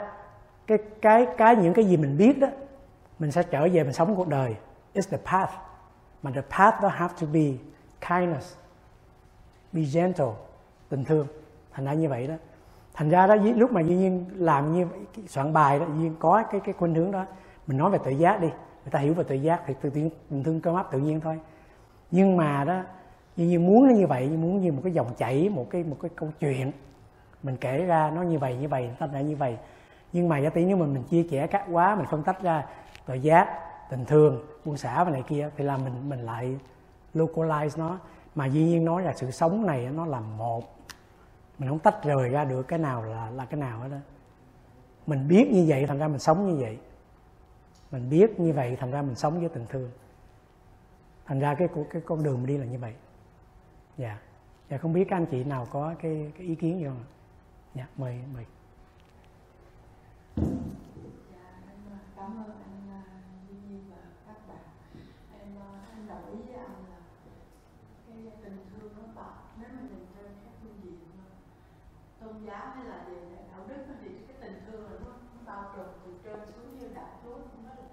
cái cái cái những cái gì mình biết đó, mình sẽ trở về mình sống cuộc đời. It's the path. Mà the path đó have to be kindness, be gentle, tình thương thành ra như vậy đó. Thành ra đó lúc mà duy nhiên làm như soạn bài đó, duy nhiên có cái cái khuynh hướng đó, mình nói về tự giác đi. Người ta hiểu về tự giác thì tự nhiên mình thương cơ áp tự nhiên thôi. Nhưng mà đó, duy nhiên muốn nó như vậy muốn như một cái dòng chảy, một cái một cái câu chuyện. Mình kể ra nó như vậy như vậy tâm lại như vậy. Nhưng mà giả tỷ nếu mà mình chia sẻ cắt quá, mình phân tách ra tự giác, tình thương, buông xả và này kia, thì là mình mình lại localize nó. Mà duy nhiên nói là sự sống này nó là một mình không tách rời ra được cái nào là là cái nào hết đó mình biết như vậy thành ra mình sống như vậy. Mình biết như vậy thành ra mình sống với tình thương. Thành ra cái cái con đường mình đi là như vậy. Dạ. Dạ không biết các anh chị nào có cái, cái ý kiến gì không dạ mời mời Dạ, em cảm ơn anh Duy Nhi và các bạn. nhìn trên các phương diện tôn giáo hay là về đạo đức thì cái tình thương là nó, nó bao trùm từ trên xuống như đạo chúa nó là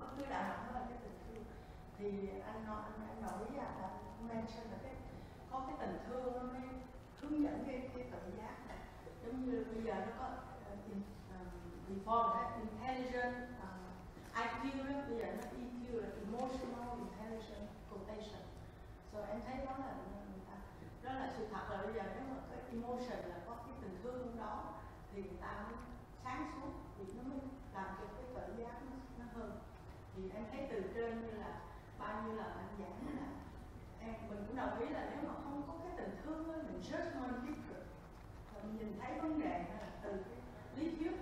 bất cứ đạo nào nó là cái tình thương thì anh nói anh, anh nói với anh là mention là cái có cái tình thương nó mới hướng dẫn cái cái tự giác này giống như bây giờ nó có uh, evolve um, intelligent ờ, uh, IQ đó. Bây giờ nó EQ là emotional intelligent quotation. So em thấy đó là người ta đó là sự thật là bây giờ nếu mà cái emotion là có cái tình thương đó thì người ta mới sáng suốt thì nó mới làm cho cái tự giác nó, nó hơn. Thì em thấy từ trên như là bao nhiêu là anh giảng là em mình cũng đồng ý là nếu mà không có cái tình thương á mình judgment hơn cái nhìn thấy vấn đề là từ lý thuyết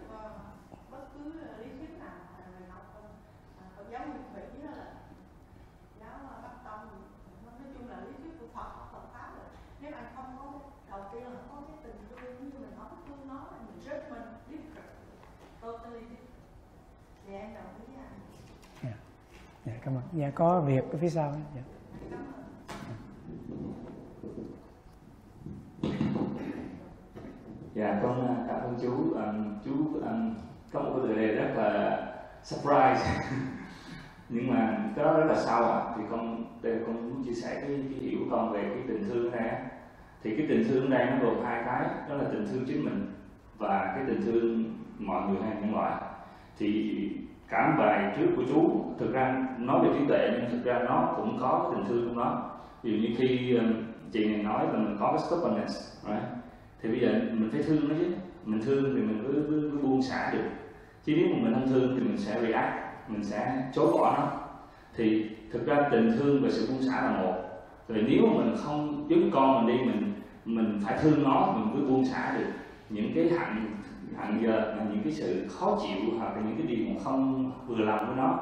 bất cứ lý thuyết nào mà mình học uh, Phật giáo nguyên thủy là giáo uh, Bắc Tông. Nói chung là lý thuyết của Phật Phật pháp rồi nếu anh không có đầu tiên là không có cái tình thương như mình không thương nó là mình judgment different totally different thì em đồng ý anh dạ. Dạ cảm ơn. Dạ có việc ở phía sau dạ. cảm ơn Dạ con à, cảm ơn chú. Um, chú um, có một cái tựa đề rất là surprise. [LAUGHS] Nhưng mà cái đó rất là sâu ạ thì con đây con muốn chia sẻ cái, cái hiểu con về cái tình thương này thì cái tình thương đây nó gồm hai cái. Đó là tình thương chính mình và cái tình thương mọi người hay nhân loại. Thì cả bài trước của chú thực ra nói về trí tuệ nhưng thực ra nó cũng có tình thương trong đó. Ví dụ như khi chị này nói là mình có cái stubbornness right? Thì bây giờ mình phải thương nó chứ. Mình thương thì mình cứ, cứ, cứ buông xả được. Chứ nếu mà mình không thương thì mình sẽ react mình sẽ chối bỏ nó. Thì thực ra tình thương và sự buông xả là một. Rồi nếu mà mình không giống con mình đi mình mình phải thương nó mình cứ buông xả được. Những cái hạn hạn giờ là những cái sự khó chịu hoặc là những cái điều mà không vừa lòng với nó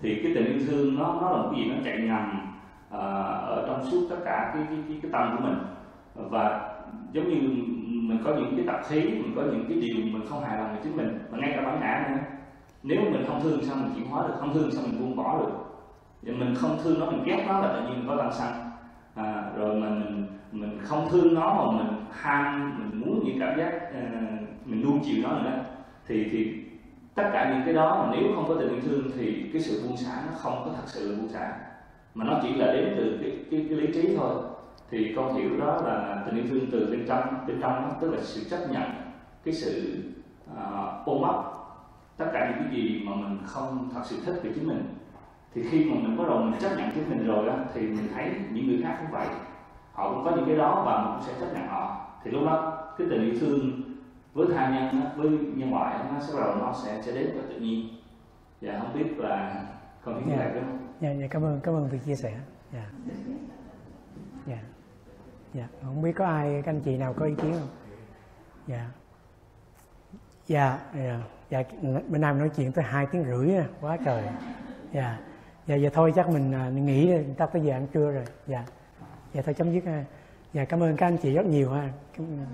thì cái tình yêu thương nó nó là một cái gì nó chạy ngầm uh, ở trong suốt tất cả cái cái, cái, cái tâm của mình. Và giống như mình có những cái tập khí mình có những cái điều mình không hài lòng về chính mình và ngay cả bản ngã nữa. Nếu mình không thương sao mình chuyển hóa được không thương sao mình buông bỏ được. Và mình không thương nó mình ghét nó là tự nhiên mình có tâm xăng à, rồi mình mình không thương nó mà mình ham mình muốn những cảm giác uh, mình nuông chiều nó nữa thì thì tất cả những cái đó mà nếu không có tình yêu thương thì cái sự buông xả nó không có thật sự là buông xả. Mà nó chỉ là đến từ cái, cái, cái lý trí thôi thì con hiểu đó là tình yêu thương từ bên trong bên trong đó, tức là sự chấp nhận cái sự uh, ôm ấp tất cả những cái gì mà mình không thật sự thích về chính mình. Thì khi mà mình bắt đầu mình chấp nhận chính mình rồi á thì mình thấy những người khác cũng vậy. Họ cũng có những cái đó và mình cũng sẽ chấp nhận họ. Thì lúc đó cái tình yêu thương với tha nhân với nhân loại nó sẽ bắt đầu nó sẽ sẽ đến và tự nhiên. Và không biết là con biết Dạ. yeah. lại không dạ dạ cảm ơn cảm ơn việc chia sẻ. Dạ. Dạ dạ không biết có ai các anh chị nào có ý kiến không? Dạ. Dạ dạ, dạ nay mình nói chuyện tới hai tiếng rưỡi à, quá trời. Dạ dạ giờ thôi chắc mình à, nghỉ đi, ta tới giờ ăn trưa rồi. Dạ. Dạ thôi chấm dứt ha. Dạ cảm ơn các anh chị rất nhiều ha. Cảm ơn.